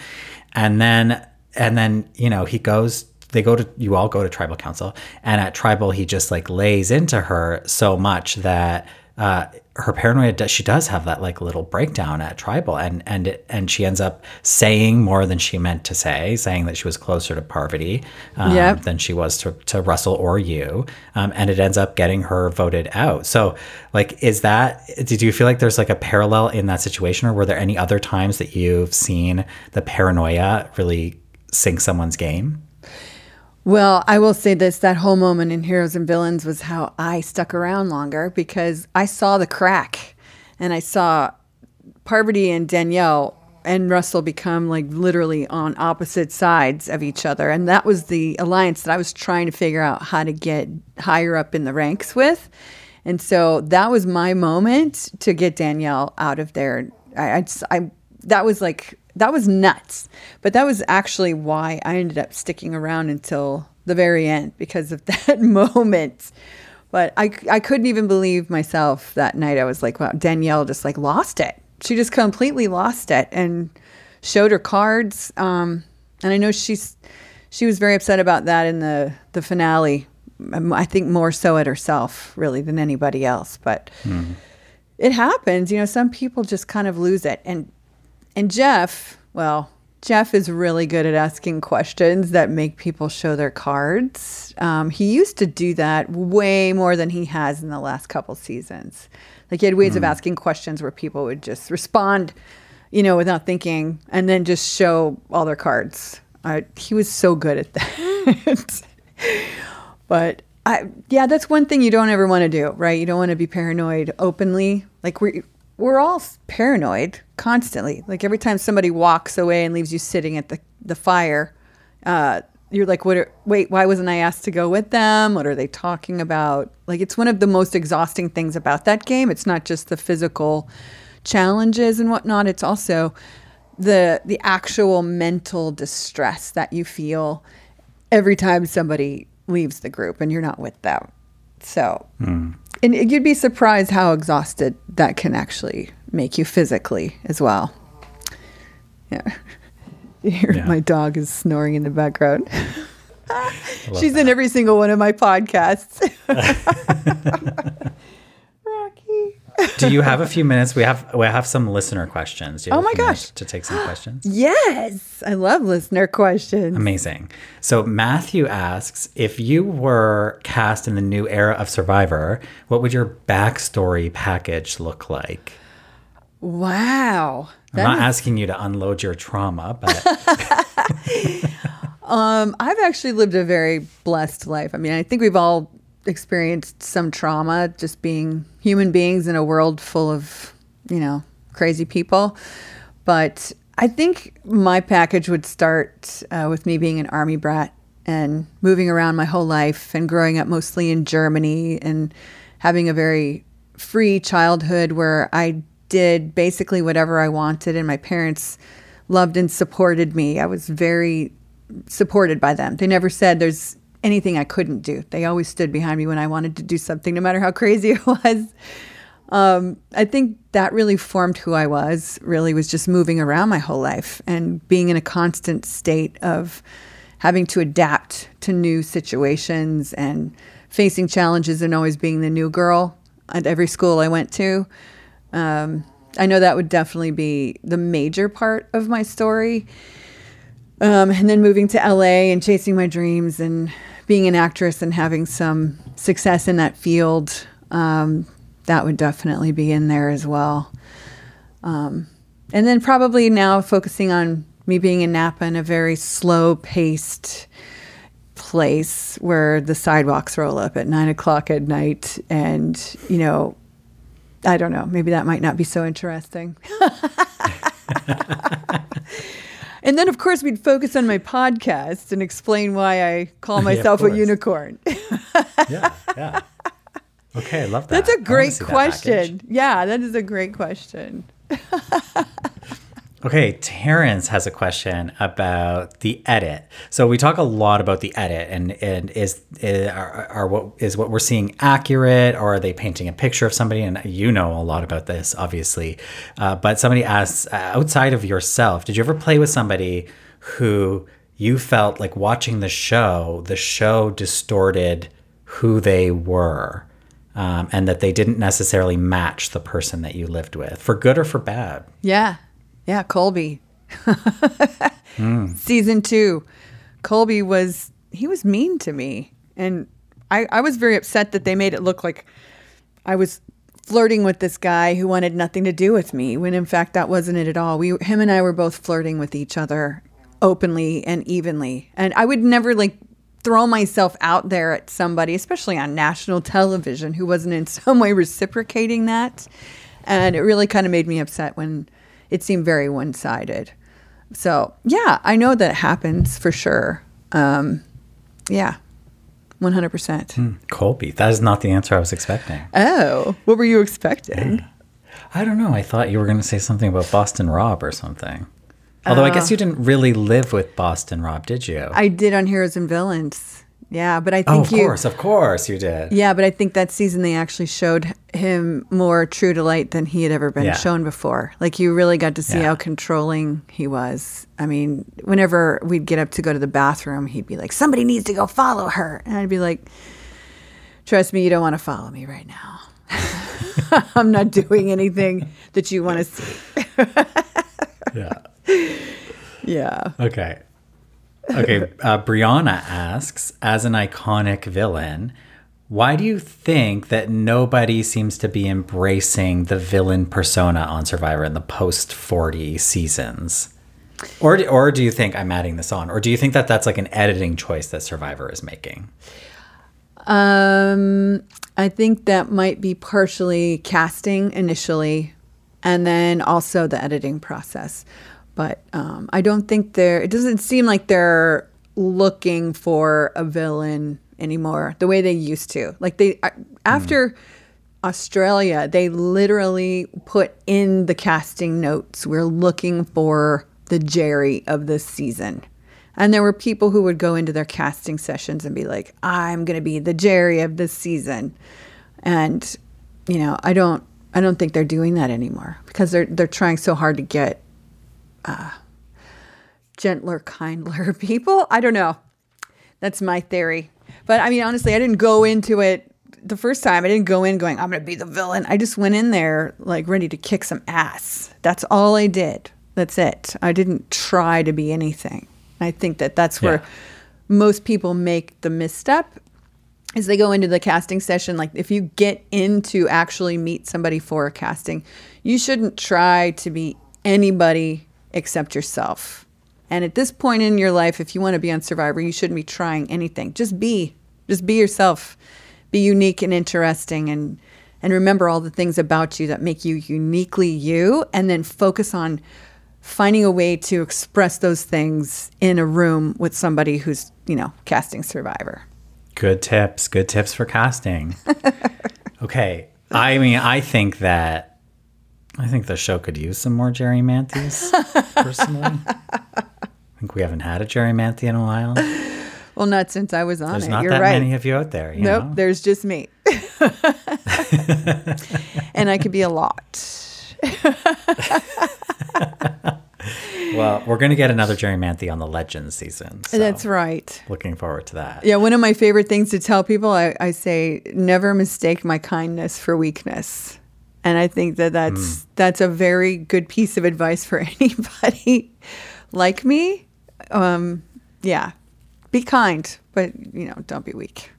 [SPEAKER 2] And then and then you know he goes they go to you all go to tribal council. And at tribal he just like lays into her so much that uh, her paranoia does, she does have that like little breakdown at tribal. And and it, and she ends up saying more than she meant to say saying that she was closer to parvati um,
[SPEAKER 3] Yep.
[SPEAKER 2] than she was to, to russell or you. Um, and it ends up getting her voted out. So like is that did you feel like there's like a parallel in that situation or were there any other times that you've seen the paranoia really sink someone's game
[SPEAKER 3] Well, I will say this that whole moment in Heroes and Villains was how I stuck around longer because I saw the crack and I saw Parvati and Danielle and Russell become like literally on opposite sides of each other. And that was the alliance that I was trying to figure out how to get higher up in the ranks with. And so that was my moment to get Danielle out of there. I, I, I that was like that was nuts. But that was actually why I ended up sticking around until the very end because of (laughs) that moment. But I, I couldn't even believe myself that night. I was like, wow, Danielle just like lost it. She just completely lost it and showed her cards. Um, and I know she's she was very upset about that in the the finale. I think more so at herself really than anybody else. But it happens. You know, some people just kind of lose it. And and Jeff, well, Jeff is really good at asking questions that make people show their cards. Um, he used to do that way more than he has in the last couple seasons. Like he had ways of asking questions where people would just respond, you know, without thinking, and then just show all their cards. Uh, he was so good at that. (laughs) But I, yeah, that's one thing you don't ever want to do, right? You don't want to be paranoid openly. Like we, we're all paranoid constantly. Like every time somebody walks away and leaves you sitting at the the fire, uh, you're like, "What? Are, wait, why wasn't I asked to go with them? What are they talking about?" Like it's one of the most exhausting things about that game. It's not just the physical challenges and whatnot. It's also the the actual mental distress that you feel every time somebody leaves the group and you're not with them. So, and you'd be surprised how exhausted that can actually make you physically as well. Yeah. (laughs) You hear
[SPEAKER 2] Yeah.
[SPEAKER 3] my dog is snoring in the background. (laughs) She's in every single one of my podcasts. (laughs)
[SPEAKER 2] Do you have a few minutes? We have we have some listener questions. Do you
[SPEAKER 3] Oh my gosh.
[SPEAKER 2] To take some questions. (gasps)
[SPEAKER 3] Yes. I love listener questions.
[SPEAKER 2] Amazing. So Matthew asks if you were cast in the new era of Survivor, what would your backstory package look like?
[SPEAKER 3] Wow.
[SPEAKER 2] I'm not
[SPEAKER 3] is-
[SPEAKER 2] asking you to unload your trauma, but (laughs)
[SPEAKER 3] Um, I've actually lived a very blessed life. I mean, I think we've all experienced some trauma just being human beings in a world full of, you know, crazy people. But I think my package would start uh, with me being an army brat and moving around my whole life and growing up mostly in Germany and having a very free childhood where I did basically whatever I wanted and my parents loved and supported me. I was very supported by them. They never said there's anything I couldn't do. They always stood behind me when I wanted to do something, no matter how crazy (laughs) it was. Um, I think that really formed who I was, really was just moving around my whole life and being in a constant state of having to adapt to new situations and facing challenges and always being the new girl at every school I went to. Um, I know that would definitely be the major part of my story. Um, and then moving to LA and chasing my dreams and being an actress and having some success in that field, um, that would definitely be in there as well. Um, and then probably now focusing on me being in Napa in a very slow paced place where the sidewalks roll up at nine o'clock at night. And, you know, I don't know, maybe that might not be so interesting. (laughs) (laughs) And then, of course, we'd focus on my podcast and explain why I call (laughs) myself a unicorn. (laughs)
[SPEAKER 2] yeah, yeah. Okay, I love that.
[SPEAKER 3] That's a great
[SPEAKER 2] see that
[SPEAKER 3] question. Yeah, that is a great question. (laughs)
[SPEAKER 2] Okay, Terrence has a question about the edit. So we talk a lot about the edit, and and is, is are, are what is what we're seeing accurate, or are they painting a picture of somebody? And you know a lot about this, obviously. Uh, but somebody asks, uh, outside of yourself, did you ever play with somebody who you felt like watching the show, the show distorted who they were? Um, and that they didn't necessarily match the person that you lived with, for good or for bad.
[SPEAKER 3] Yeah. Yeah, Colby. (laughs) Hmm. Season two. Colby was he was mean to me. And I, I was very upset that they made it look like I was flirting with this guy who wanted nothing to do with me, when in fact that wasn't it at all. We him and I were both flirting with each other openly and evenly. And I would never like throw myself out there at somebody, especially on national (laughs) television, who wasn't in some way reciprocating that. And it really kind of made me upset when it seemed very one sided. So, yeah, I know that happens for sure. Um, yeah, 100%.
[SPEAKER 2] Colby. That is not the answer I was expecting.
[SPEAKER 3] Oh, what were you expecting?
[SPEAKER 2] I don't know. I thought you were going to say something about Boston Rob or something. Although I guess you didn't really live with Boston Rob, did you?
[SPEAKER 3] I did on Heroes and Villains. Yeah, but I
[SPEAKER 2] oh,
[SPEAKER 3] think
[SPEAKER 2] of
[SPEAKER 3] you.
[SPEAKER 2] course, of course you did.
[SPEAKER 3] Yeah, but I think that season they actually showed him more true to light than he had ever been
[SPEAKER 2] Yeah.
[SPEAKER 3] shown before. Like you really got to see
[SPEAKER 2] Yeah.
[SPEAKER 3] how controlling he was. I mean, whenever we'd get up to go to the bathroom, he'd be like, "Somebody needs to go follow her," and I'd be like, "Trust me, you don't want to follow me right now. (laughs) I'm not doing anything that you want to see." (laughs)
[SPEAKER 2] Yeah.
[SPEAKER 3] Yeah.
[SPEAKER 2] Okay. Okay. Uh, Brianna asks, as an iconic villain, why do you think that nobody seems to be embracing the villain persona on Survivor in the post 40 seasons? Or, or do you think I'm adding this on? Or do you think that that's like an editing choice that Survivor is making?
[SPEAKER 3] Um, I think that might be partially casting initially. and then also the editing process. But um, I don't think they're. It doesn't seem like they're looking for a villain anymore the way they used to. Like they after. Australia, they literally put in the casting notes, we're looking for the Jerri of this season. And there were people who would go into their casting sessions and be like, I'm going to be the Jerri of this season. And, you know, I don't, I don't think they're doing that anymore because they're, they're trying so hard to get uh, gentler, kindler (laughs) people. I don't know. That's my theory. But I mean, honestly, I didn't go into it the first time I didn't go in going, I'm going to be the villain. I just went in there like ready to kick some ass. That's all I did. That's it. I didn't try to be anything. I think that that's where
[SPEAKER 2] Yeah.
[SPEAKER 3] most people make the misstep is they go into the casting session like if you get in to actually meet somebody for a casting, you shouldn't try to be anybody except yourself. And at this point in your life, if you want to be on Survivor, you shouldn't be trying anything. Just be. Just be yourself. Be unique and interesting and and remember all the things about you that make you uniquely you and then focus on finding a way to express those things in a room with somebody who's, you know, casting Survivor.
[SPEAKER 2] Good tips. Good tips for casting. (laughs) okay. I mean, I think that I think the show could use some more Jerri Mantheys, (laughs) personally. I think we haven't had a Jerri Manthey in a while.
[SPEAKER 3] Well, not since I was on
[SPEAKER 2] There's
[SPEAKER 3] it.
[SPEAKER 2] not
[SPEAKER 3] You're
[SPEAKER 2] that
[SPEAKER 3] right.
[SPEAKER 2] many of you out there. You
[SPEAKER 3] nope,
[SPEAKER 2] know?
[SPEAKER 3] there's just me. (laughs) and I could be a lot. (laughs)
[SPEAKER 2] Well, we're going to get another Jerri Manthey on the Legends season. so
[SPEAKER 3] That's right.
[SPEAKER 2] Looking forward to that.
[SPEAKER 3] Yeah, one of my favorite things to tell people, I, I say, never mistake my kindness for weakness. And I think that that's that's a very good piece of advice for (laughs) anybody like me. Um, yeah, be kind, but you know, don't be weak.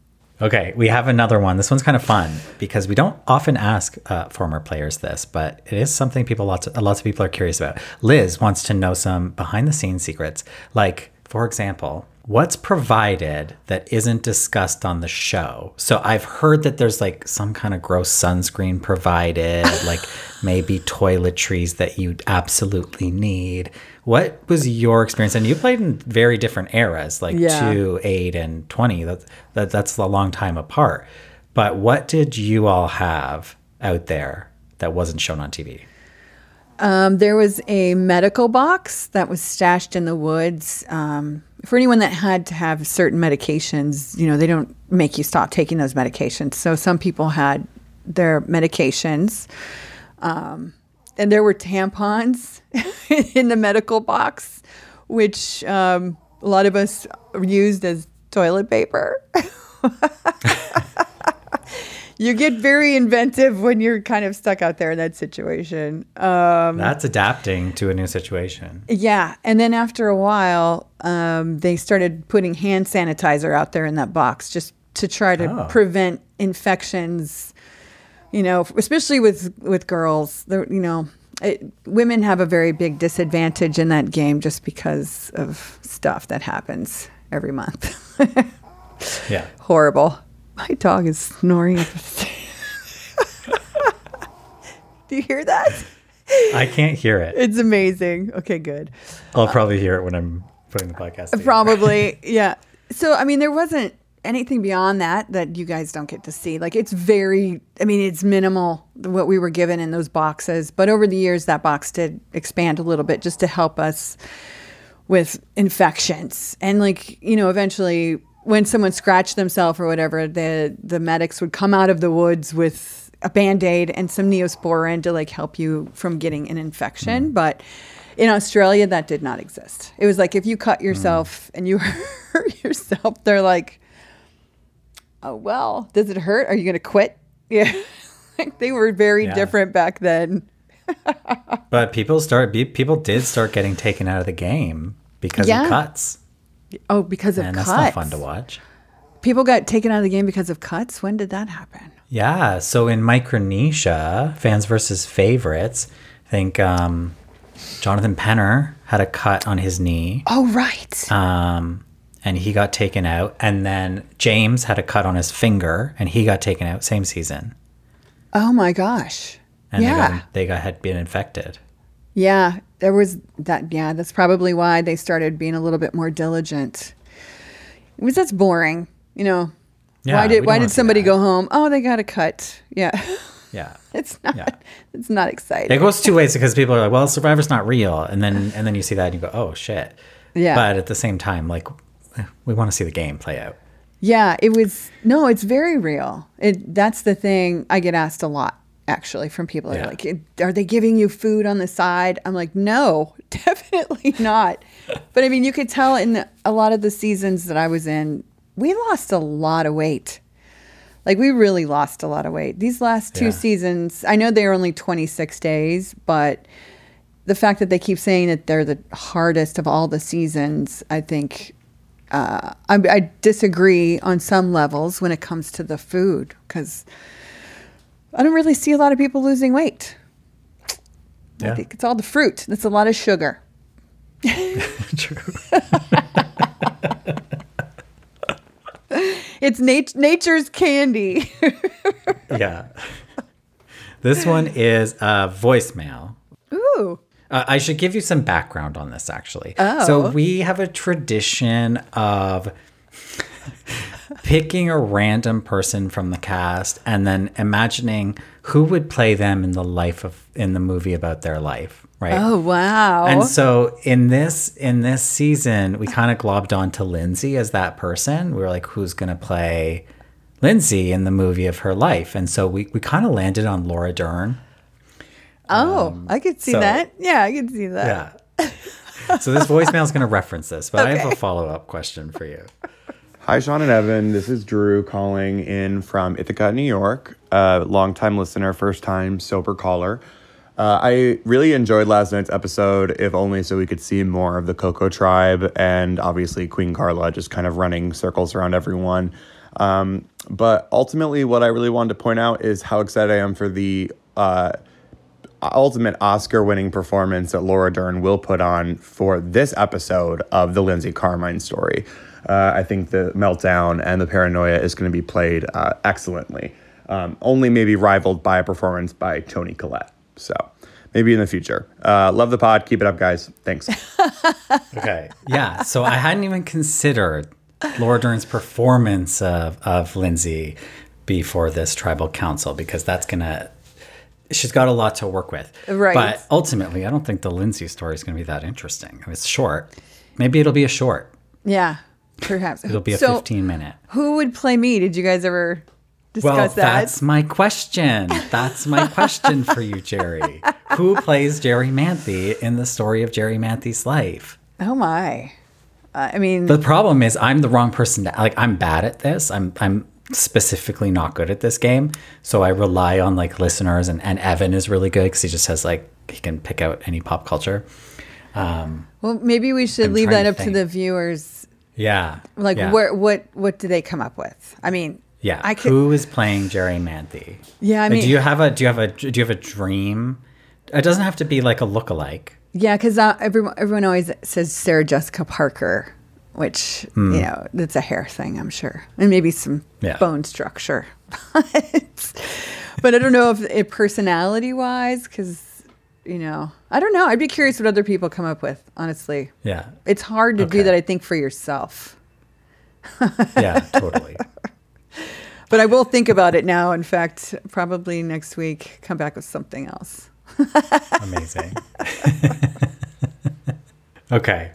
[SPEAKER 2] Okay, we have another one. This one's kind of fun because we don't often ask uh, former players this, but it is something people lots of, lots of people are curious about. Liz wants to know some behind the scenes secrets, like for example, what's provided that isn't discussed on the show. So I've heard that there's like some kind of gross sunscreen provided, (laughs) like maybe toiletries that you absolutely need. What was your experience? And you played in very different eras, like
[SPEAKER 3] Yeah.
[SPEAKER 2] two, eight, and twenty. That, that that's a long time apart. But what did you all have out there that wasn't shown on TV?
[SPEAKER 3] Um, there was a medical box that was stashed in the woods. Um, for anyone that had to have certain medications, you know, they don't make you stop taking those medications. So some people had their medications. Um, and there were tampons (laughs) in the medical box, which um, a lot of us used as toilet paper. (laughs) you get very inventive when you're kind of stuck out there in that situation. Um,
[SPEAKER 2] That's adapting to a new situation.
[SPEAKER 3] yeah, and then after a while, um, they started putting hand sanitizer out there in that box just to try to
[SPEAKER 2] Oh.
[SPEAKER 3] prevent infections. You know, especially with with girls, you know, it, women have a very big disadvantage in that game just because of stuff that happens every month. (laughs)
[SPEAKER 2] Yeah.
[SPEAKER 3] Horrible. My dog is snoring. (laughs) Do you hear that?
[SPEAKER 2] I can't hear it.
[SPEAKER 3] It's amazing. Okay, good.
[SPEAKER 2] I'll probably hear it when I'm putting the podcast. together.
[SPEAKER 3] Probably, (laughs) yeah. So, I mean, there wasn't anything beyond that that you guys don't get to see. Like, it's very, I mean, it's minimal what we were given in those boxes. But over the years, that box did expand a little bit just to help us with infections. And, like, you know, eventually when someone scratched themselves or whatever, the, the medics would come out of the woods with a band aid and some neosporin to like help you from getting an infection. Mm. But in Australia, that did not exist. It was like if you cut yourself mm. and you (laughs) hurt yourself, they're like, oh, well, does it hurt? Are you going to quit? (laughs) Yeah. like they were very
[SPEAKER 2] Yeah.
[SPEAKER 3] different back then.
[SPEAKER 2] But people start people did start getting taken out of the game because
[SPEAKER 3] Yeah.
[SPEAKER 2] of cuts.
[SPEAKER 3] Oh, because of
[SPEAKER 2] And
[SPEAKER 3] cuts.
[SPEAKER 2] that's not fun to watch.
[SPEAKER 3] People got taken out of the game because of cuts. When did that happen?
[SPEAKER 2] Yeah. So in Micronesia, fans versus favorites, I think um, Jonathan Penner had a cut on his knee.
[SPEAKER 3] Oh, right.
[SPEAKER 2] Um, and he got taken out. And then James had a cut on his finger and he got taken out same season.
[SPEAKER 3] oh my gosh.
[SPEAKER 2] and
[SPEAKER 3] Yeah.
[SPEAKER 2] they got they got had been infected.
[SPEAKER 3] Yeah, there was that. Yeah, that's probably why they started being a little bit more diligent. It was that's boring, you know.
[SPEAKER 2] Yeah,
[SPEAKER 3] why did why did somebody go home? Oh, they got a cut. Yeah, (laughs)
[SPEAKER 2] Yeah.
[SPEAKER 3] it's not.
[SPEAKER 2] Yeah.
[SPEAKER 3] It's not exciting.
[SPEAKER 2] It goes two ways because people are like, "Well, Survivor's not real," and then and then you see that and you go, "Oh shit!"
[SPEAKER 3] Yeah.
[SPEAKER 2] But at the same time, like, we want to see the game play out.
[SPEAKER 3] Yeah, it was no, it's very real. It that's the thing I get asked a lot actually from people. They're like, "Are they giving you food on the side?" I'm like, "No, (laughs) definitely not." but I mean, you could tell in a lot of the seasons that I was in, we lost a lot of weight. Like we really lost a lot of weight. These last two
[SPEAKER 2] Yeah.
[SPEAKER 3] seasons, I know they are only 26 days, but the fact that they keep saying that they're the hardest of all the seasons, I think uh, I, I disagree on some levels when it comes to the food because I don't really see a lot of people losing weight. I think it's all the fruit. That's a lot of sugar. (laughs)
[SPEAKER 2] True. (laughs)
[SPEAKER 3] It's nat- nature's candy. (laughs)
[SPEAKER 2] yeah. This one is a voicemail.
[SPEAKER 3] Ooh.
[SPEAKER 2] Uh, I should give you some background on this, actually.
[SPEAKER 3] Oh.
[SPEAKER 2] So we have a tradition of picking a random person from the cast and then imagining who would play them in the life of in the movie about their life, right?
[SPEAKER 3] Oh wow.
[SPEAKER 2] And so in this in this season, we kind of globbed onto Lindsay as that person. We were like, who's gonna play Lindsay in the movie of her life? And so we, we kind of landed on Laura Dern.
[SPEAKER 3] oh, I could see
[SPEAKER 2] um, so-
[SPEAKER 3] that. Yeah, I could see that.
[SPEAKER 2] Yeah. so this voicemail is going to reference this, but I have a (laughs) follow up question for you.
[SPEAKER 4] Hi, Sean and Evan. This is Drew calling in from Ithaca, New York. Uh, longtime listener, first time sober caller. Uh, I really enjoyed last night's episode, if only so we could see more of the Coco tribe and obviously Queen Karla just kind of running circles around everyone. Um, but ultimately, what I really wanted to point out is how excited I am for the uh, ultimate Oscar winning performance that Laura Dern will put on for this episode of the Lindsay Carmine story. Uh, I think the meltdown and the paranoia is going to be played uh, excellently, um, only maybe rivaled by a performance by Toni Collette. So maybe in the future. Uh, love the pod. Keep it up, guys. Thanks. (laughs)
[SPEAKER 2] Okay. Yeah. So I hadn't even considered Laura Dern's performance of, of Lindsay before this tribal council because that's going to. She's got a lot to work with.
[SPEAKER 3] Right.
[SPEAKER 2] But ultimately, I don't think the Lindsay story is going to be that interesting. I mean, it's short. Maybe it'll be a short.
[SPEAKER 3] Yeah, perhaps.
[SPEAKER 2] It'll be a
[SPEAKER 3] so,
[SPEAKER 2] 15 minute.
[SPEAKER 3] Who would play me? Did you guys ever discuss
[SPEAKER 2] Well,
[SPEAKER 3] that?
[SPEAKER 2] that's my question. That's my question for you, Jerri. (laughs) Who plays Jerri Manthey in the story of Jerri Manthey's life?
[SPEAKER 3] oh my. Uh, I mean,
[SPEAKER 2] The problem is I'm the wrong person to like I'm bad at this. I'm I'm specifically not good at this game. So I rely on like listeners and, and Evan is really good because he just has like he can pick out any pop culture. Um,
[SPEAKER 3] well, maybe we should
[SPEAKER 2] I'm
[SPEAKER 3] leave that
[SPEAKER 2] to
[SPEAKER 3] up to the viewers.
[SPEAKER 2] Yeah.
[SPEAKER 3] Like,
[SPEAKER 2] yeah,
[SPEAKER 3] where, what, what do they come up with? I mean,
[SPEAKER 2] Yeah.
[SPEAKER 3] I could.
[SPEAKER 2] Who is playing Jerri Manthey?
[SPEAKER 3] Yeah, I
[SPEAKER 2] Like,
[SPEAKER 3] mean-
[SPEAKER 2] do you have a do you have a do you have a dream? It doesn't have to be like a lookalike.
[SPEAKER 3] Yeah, because uh, everyone everyone always says Sarah Jessica Parker, which
[SPEAKER 2] Hmm.
[SPEAKER 3] you know that's a hair thing, I'm sure, and maybe some
[SPEAKER 2] Yeah.
[SPEAKER 3] bone structure. (laughs) but, but I don't know if it personality wise, because you know, I don't know. I'd be curious what other people come up with. Honestly,
[SPEAKER 2] Yeah.
[SPEAKER 3] it's hard to do that. I think for yourself, (laughs)
[SPEAKER 2] Yeah, totally. (laughs)
[SPEAKER 3] but I will think about it now. In fact, probably next week, come back with something else. (laughs)
[SPEAKER 2] Amazing. okay.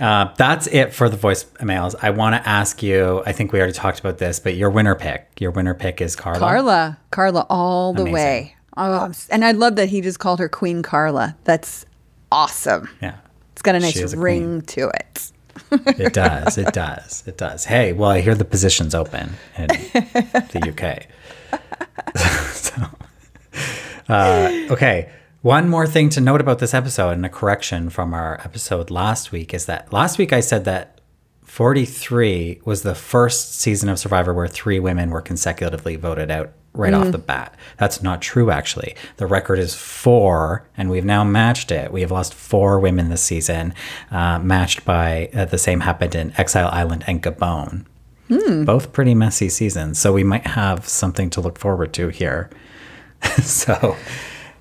[SPEAKER 2] Uh, that's it for the voicemails. I want to ask you. I think we already talked about this, but your winner pick. Your winner pick is Karla.
[SPEAKER 3] Karla, Karla, all the
[SPEAKER 2] Amazing.
[SPEAKER 3] way. Oh, and I love that he just called her Queen Karla. That's awesome.
[SPEAKER 2] Yeah,
[SPEAKER 3] It's got a nice
[SPEAKER 2] a
[SPEAKER 3] ring to it.
[SPEAKER 2] it does. It does. It does. Hey, well, I hear the position's open in the UK. (laughs) so, uh, okay. One more thing to note about this episode, and a correction from our episode last week, is that last week I said that 43 was the first season of Survivor where three women were consecutively voted out right off the bat. That's not true, actually. The record is four, and we've now matched it. We have lost four women this season, uh, matched by uh, the same happened in Exile Island and Gabon. Both pretty messy seasons, so we might have something to look forward to here. (laughs) so,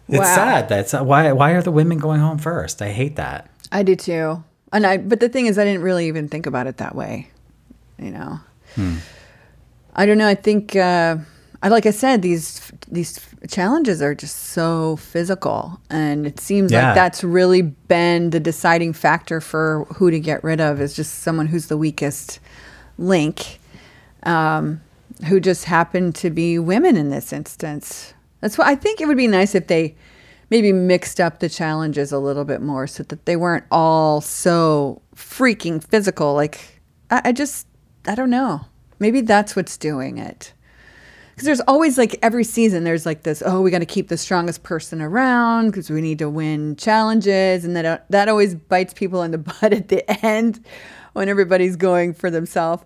[SPEAKER 2] It's
[SPEAKER 3] Wow.
[SPEAKER 2] sad. That's why. Why are the women going home first? I hate that.
[SPEAKER 3] I do too. And I, but the thing is, I didn't really even think about it that way. You know, I don't know. I think, uh, I like I said, these these challenges are just so physical, and it seems
[SPEAKER 2] Yeah.
[SPEAKER 3] like that's really been the deciding factor for who to get rid of is just someone who's the weakest link, um, who just happened to be women in this instance. That's why I think it would be nice if they maybe mixed up the challenges a little bit more so that they weren't all so freaking physical. Like, I, I just, I don't know. Maybe that's what's doing it. Because there's always like every season, there's like this, oh, we got to keep the strongest person around because we need to win challenges. And that, uh, that always bites people in the (laughs) butt at the end when everybody's going for themselves.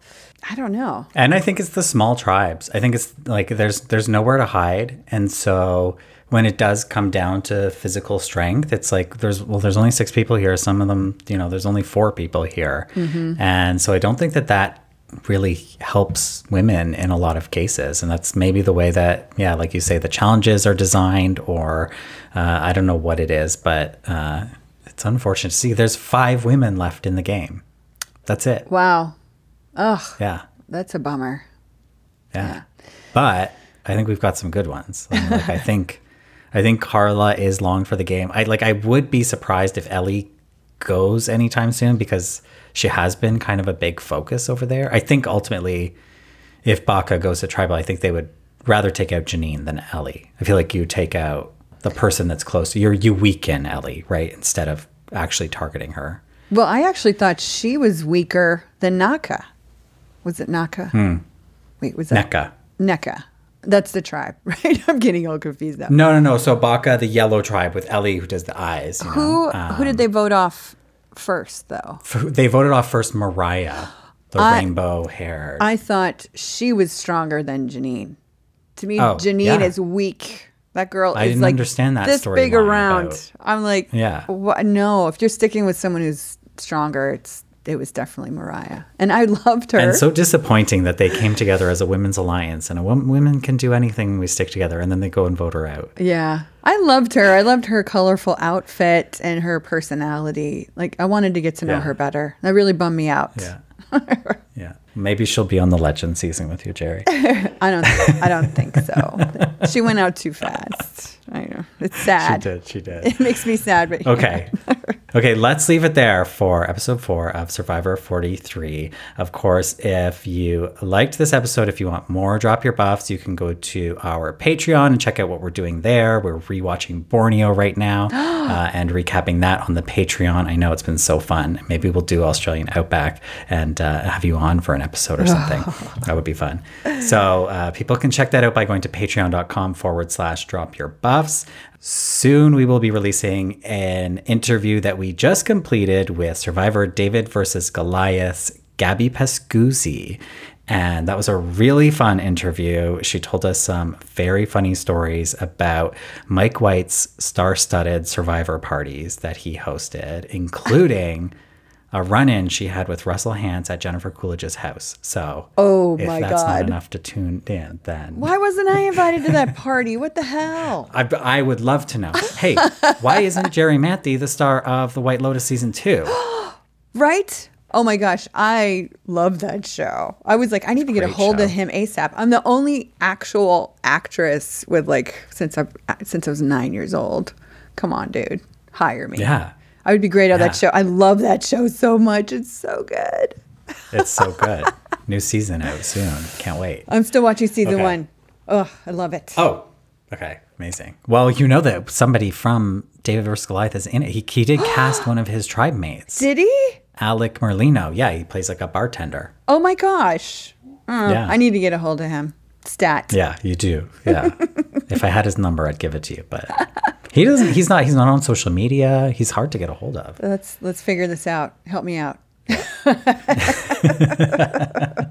[SPEAKER 3] I don't know.
[SPEAKER 2] And I think it's the small tribes. I think it's like there's there's nowhere to hide, and so when it does come down to physical strength, it's like there's well, there's only six people here. Some of them, you know, there's only four people here, mm-hmm. and so I don't think that that really helps women in a lot of cases. And that's maybe the way that, yeah, like you say, the challenges are designed, or uh, I don't know what it is, but uh, it's unfortunate to see. There's five women left in the game. That's it.
[SPEAKER 3] Wow. Ugh,
[SPEAKER 2] Yeah.
[SPEAKER 3] that's a bummer.
[SPEAKER 2] Yeah. But I think we've got some good ones. I mean, like I think I think Karla is long for the game. I like I would be surprised if Elie goes anytime soon because she has been kind of a big focus over there. I think ultimately if Baka goes to tribal, I think they would rather take out Jeanine than Elie. I feel like you take out the person that's close to you. You weaken Elie, right? Instead of actually targeting her.
[SPEAKER 3] Well, I actually thought she was weaker than Naka. Was it Naka? Wait, was that
[SPEAKER 2] Neka.
[SPEAKER 3] Neka? That's the tribe, (laughs) right? I'm getting all confused now.
[SPEAKER 2] No, no, no. So Baka, the yellow tribe with Elie who does the eyes. You
[SPEAKER 3] Who
[SPEAKER 2] know? Um,
[SPEAKER 3] who did they vote off first, though?
[SPEAKER 2] They voted off first Morriah, the
[SPEAKER 3] I-
[SPEAKER 2] rainbow hair.
[SPEAKER 3] I thought she was stronger than Jeanine. To me,
[SPEAKER 2] Oh,
[SPEAKER 3] Jeanine
[SPEAKER 2] yeah.
[SPEAKER 3] is weak. That girl
[SPEAKER 2] I
[SPEAKER 3] is
[SPEAKER 2] didn't
[SPEAKER 3] like
[SPEAKER 2] understand that
[SPEAKER 3] this big around.
[SPEAKER 2] about-
[SPEAKER 3] I'm like,
[SPEAKER 2] Yeah.
[SPEAKER 3] what? no. If you're sticking with someone who's stronger, it's it was definitely Morriah, and I loved her.
[SPEAKER 2] and so disappointing that they came together as a women's alliance, and a wom- women can do anything. We stick together, and then they go and vote her out.
[SPEAKER 3] Yeah. I loved her. I loved her colorful outfit and her personality. Like I wanted to get to know
[SPEAKER 2] Yeah.
[SPEAKER 3] her better. That really bummed me out.
[SPEAKER 2] Yeah, (laughs) yeah. Maybe she'll be on the legend season with you, Jerri. (laughs)
[SPEAKER 3] I don't I don't think so. (laughs) she went out too fast. I know. It's sad.
[SPEAKER 2] she did. She did.
[SPEAKER 3] It makes me sad, but
[SPEAKER 2] Okay. Okay, let's leave it there for episode four of Survivor 43. Of course, if you liked this episode, if you want more Drop Your Buffs, you can go to our Patreon and check out what we're doing there. We're rewatching Borneo right now (gasps) uh, and recapping that on the Patreon. I know it's been so fun. Maybe we'll do Australian Outback and uh, have you on for an episode or something. (laughs) that would be fun. So uh, people can check that out by going to patreon.com forward slash drop your buffs. Soon we will be releasing an interview that we just completed with Survivor David versus Goliath's Gabby Pascuzzi. And that was a really fun interview. She told us some very funny stories about Mike White's star studded survivor parties that he hosted, including a run in she had with Russell Hantz at Jennifer Coolidge's house. So,
[SPEAKER 3] Oh
[SPEAKER 2] if
[SPEAKER 3] my
[SPEAKER 2] that's not enough to tune in, then
[SPEAKER 3] why wasn't I invited to that party? What the hell? (laughs)
[SPEAKER 2] I, I would love to know. Hey, why isn't Jerri Manthey the star of The White Lotus season two? (gasps)
[SPEAKER 3] Right? Oh my gosh, I love that show. I was like, I need to get a hold
[SPEAKER 2] show.
[SPEAKER 3] of him ASAP. I'm the only actual actress with like since I since I was nine years old. Come on, dude, hire me.
[SPEAKER 2] Yeah,
[SPEAKER 3] I would be great on
[SPEAKER 2] Yeah.
[SPEAKER 3] that show. I love that show so much. It's so good.
[SPEAKER 2] it's so (laughs) good. New season out soon. Can't wait.
[SPEAKER 3] I'm still watching season
[SPEAKER 2] Okay.
[SPEAKER 3] one. Oh, I love it.
[SPEAKER 2] Oh, okay, amazing. Well, you know that somebody from David vs. Goliath is in it. He, he did (gasps) cast one of his tribe mates,
[SPEAKER 3] Did he?
[SPEAKER 2] Alec Merlino. Yeah, he plays like a bartender.
[SPEAKER 3] Oh my gosh. Oh,
[SPEAKER 2] Yeah.
[SPEAKER 3] I need to get a hold of him. Stat.
[SPEAKER 2] Yeah, you do. Yeah. (laughs) if I had his number, I'd give it to you, but he doesn't. He's not. He's not on social media. He's hard to get a hold of.
[SPEAKER 3] Let's let's figure this out. Help me out. (laughs)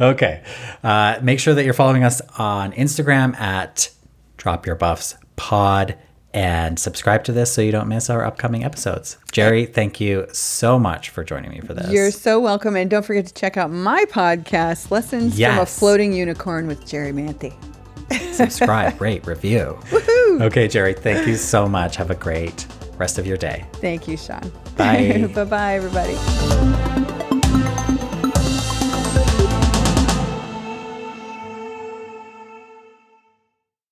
[SPEAKER 2] Okay. Uh, make sure that you're following us on Instagram at Drop Your Buffs Pod and subscribe to this so you don't miss our upcoming episodes. Jerri, thank you so much for joining me for this.
[SPEAKER 3] You're so welcome. And don't forget to check out my podcast, Lessons from a Floating Unicorn with Jerri Manthey. (laughs)
[SPEAKER 2] subscribe, rate, review. Woohoo! Okay, Jerri, thank you so much. Have a great rest of your day.
[SPEAKER 3] Thank you, Sean.
[SPEAKER 2] Bye. (laughs)
[SPEAKER 3] bye bye, everybody.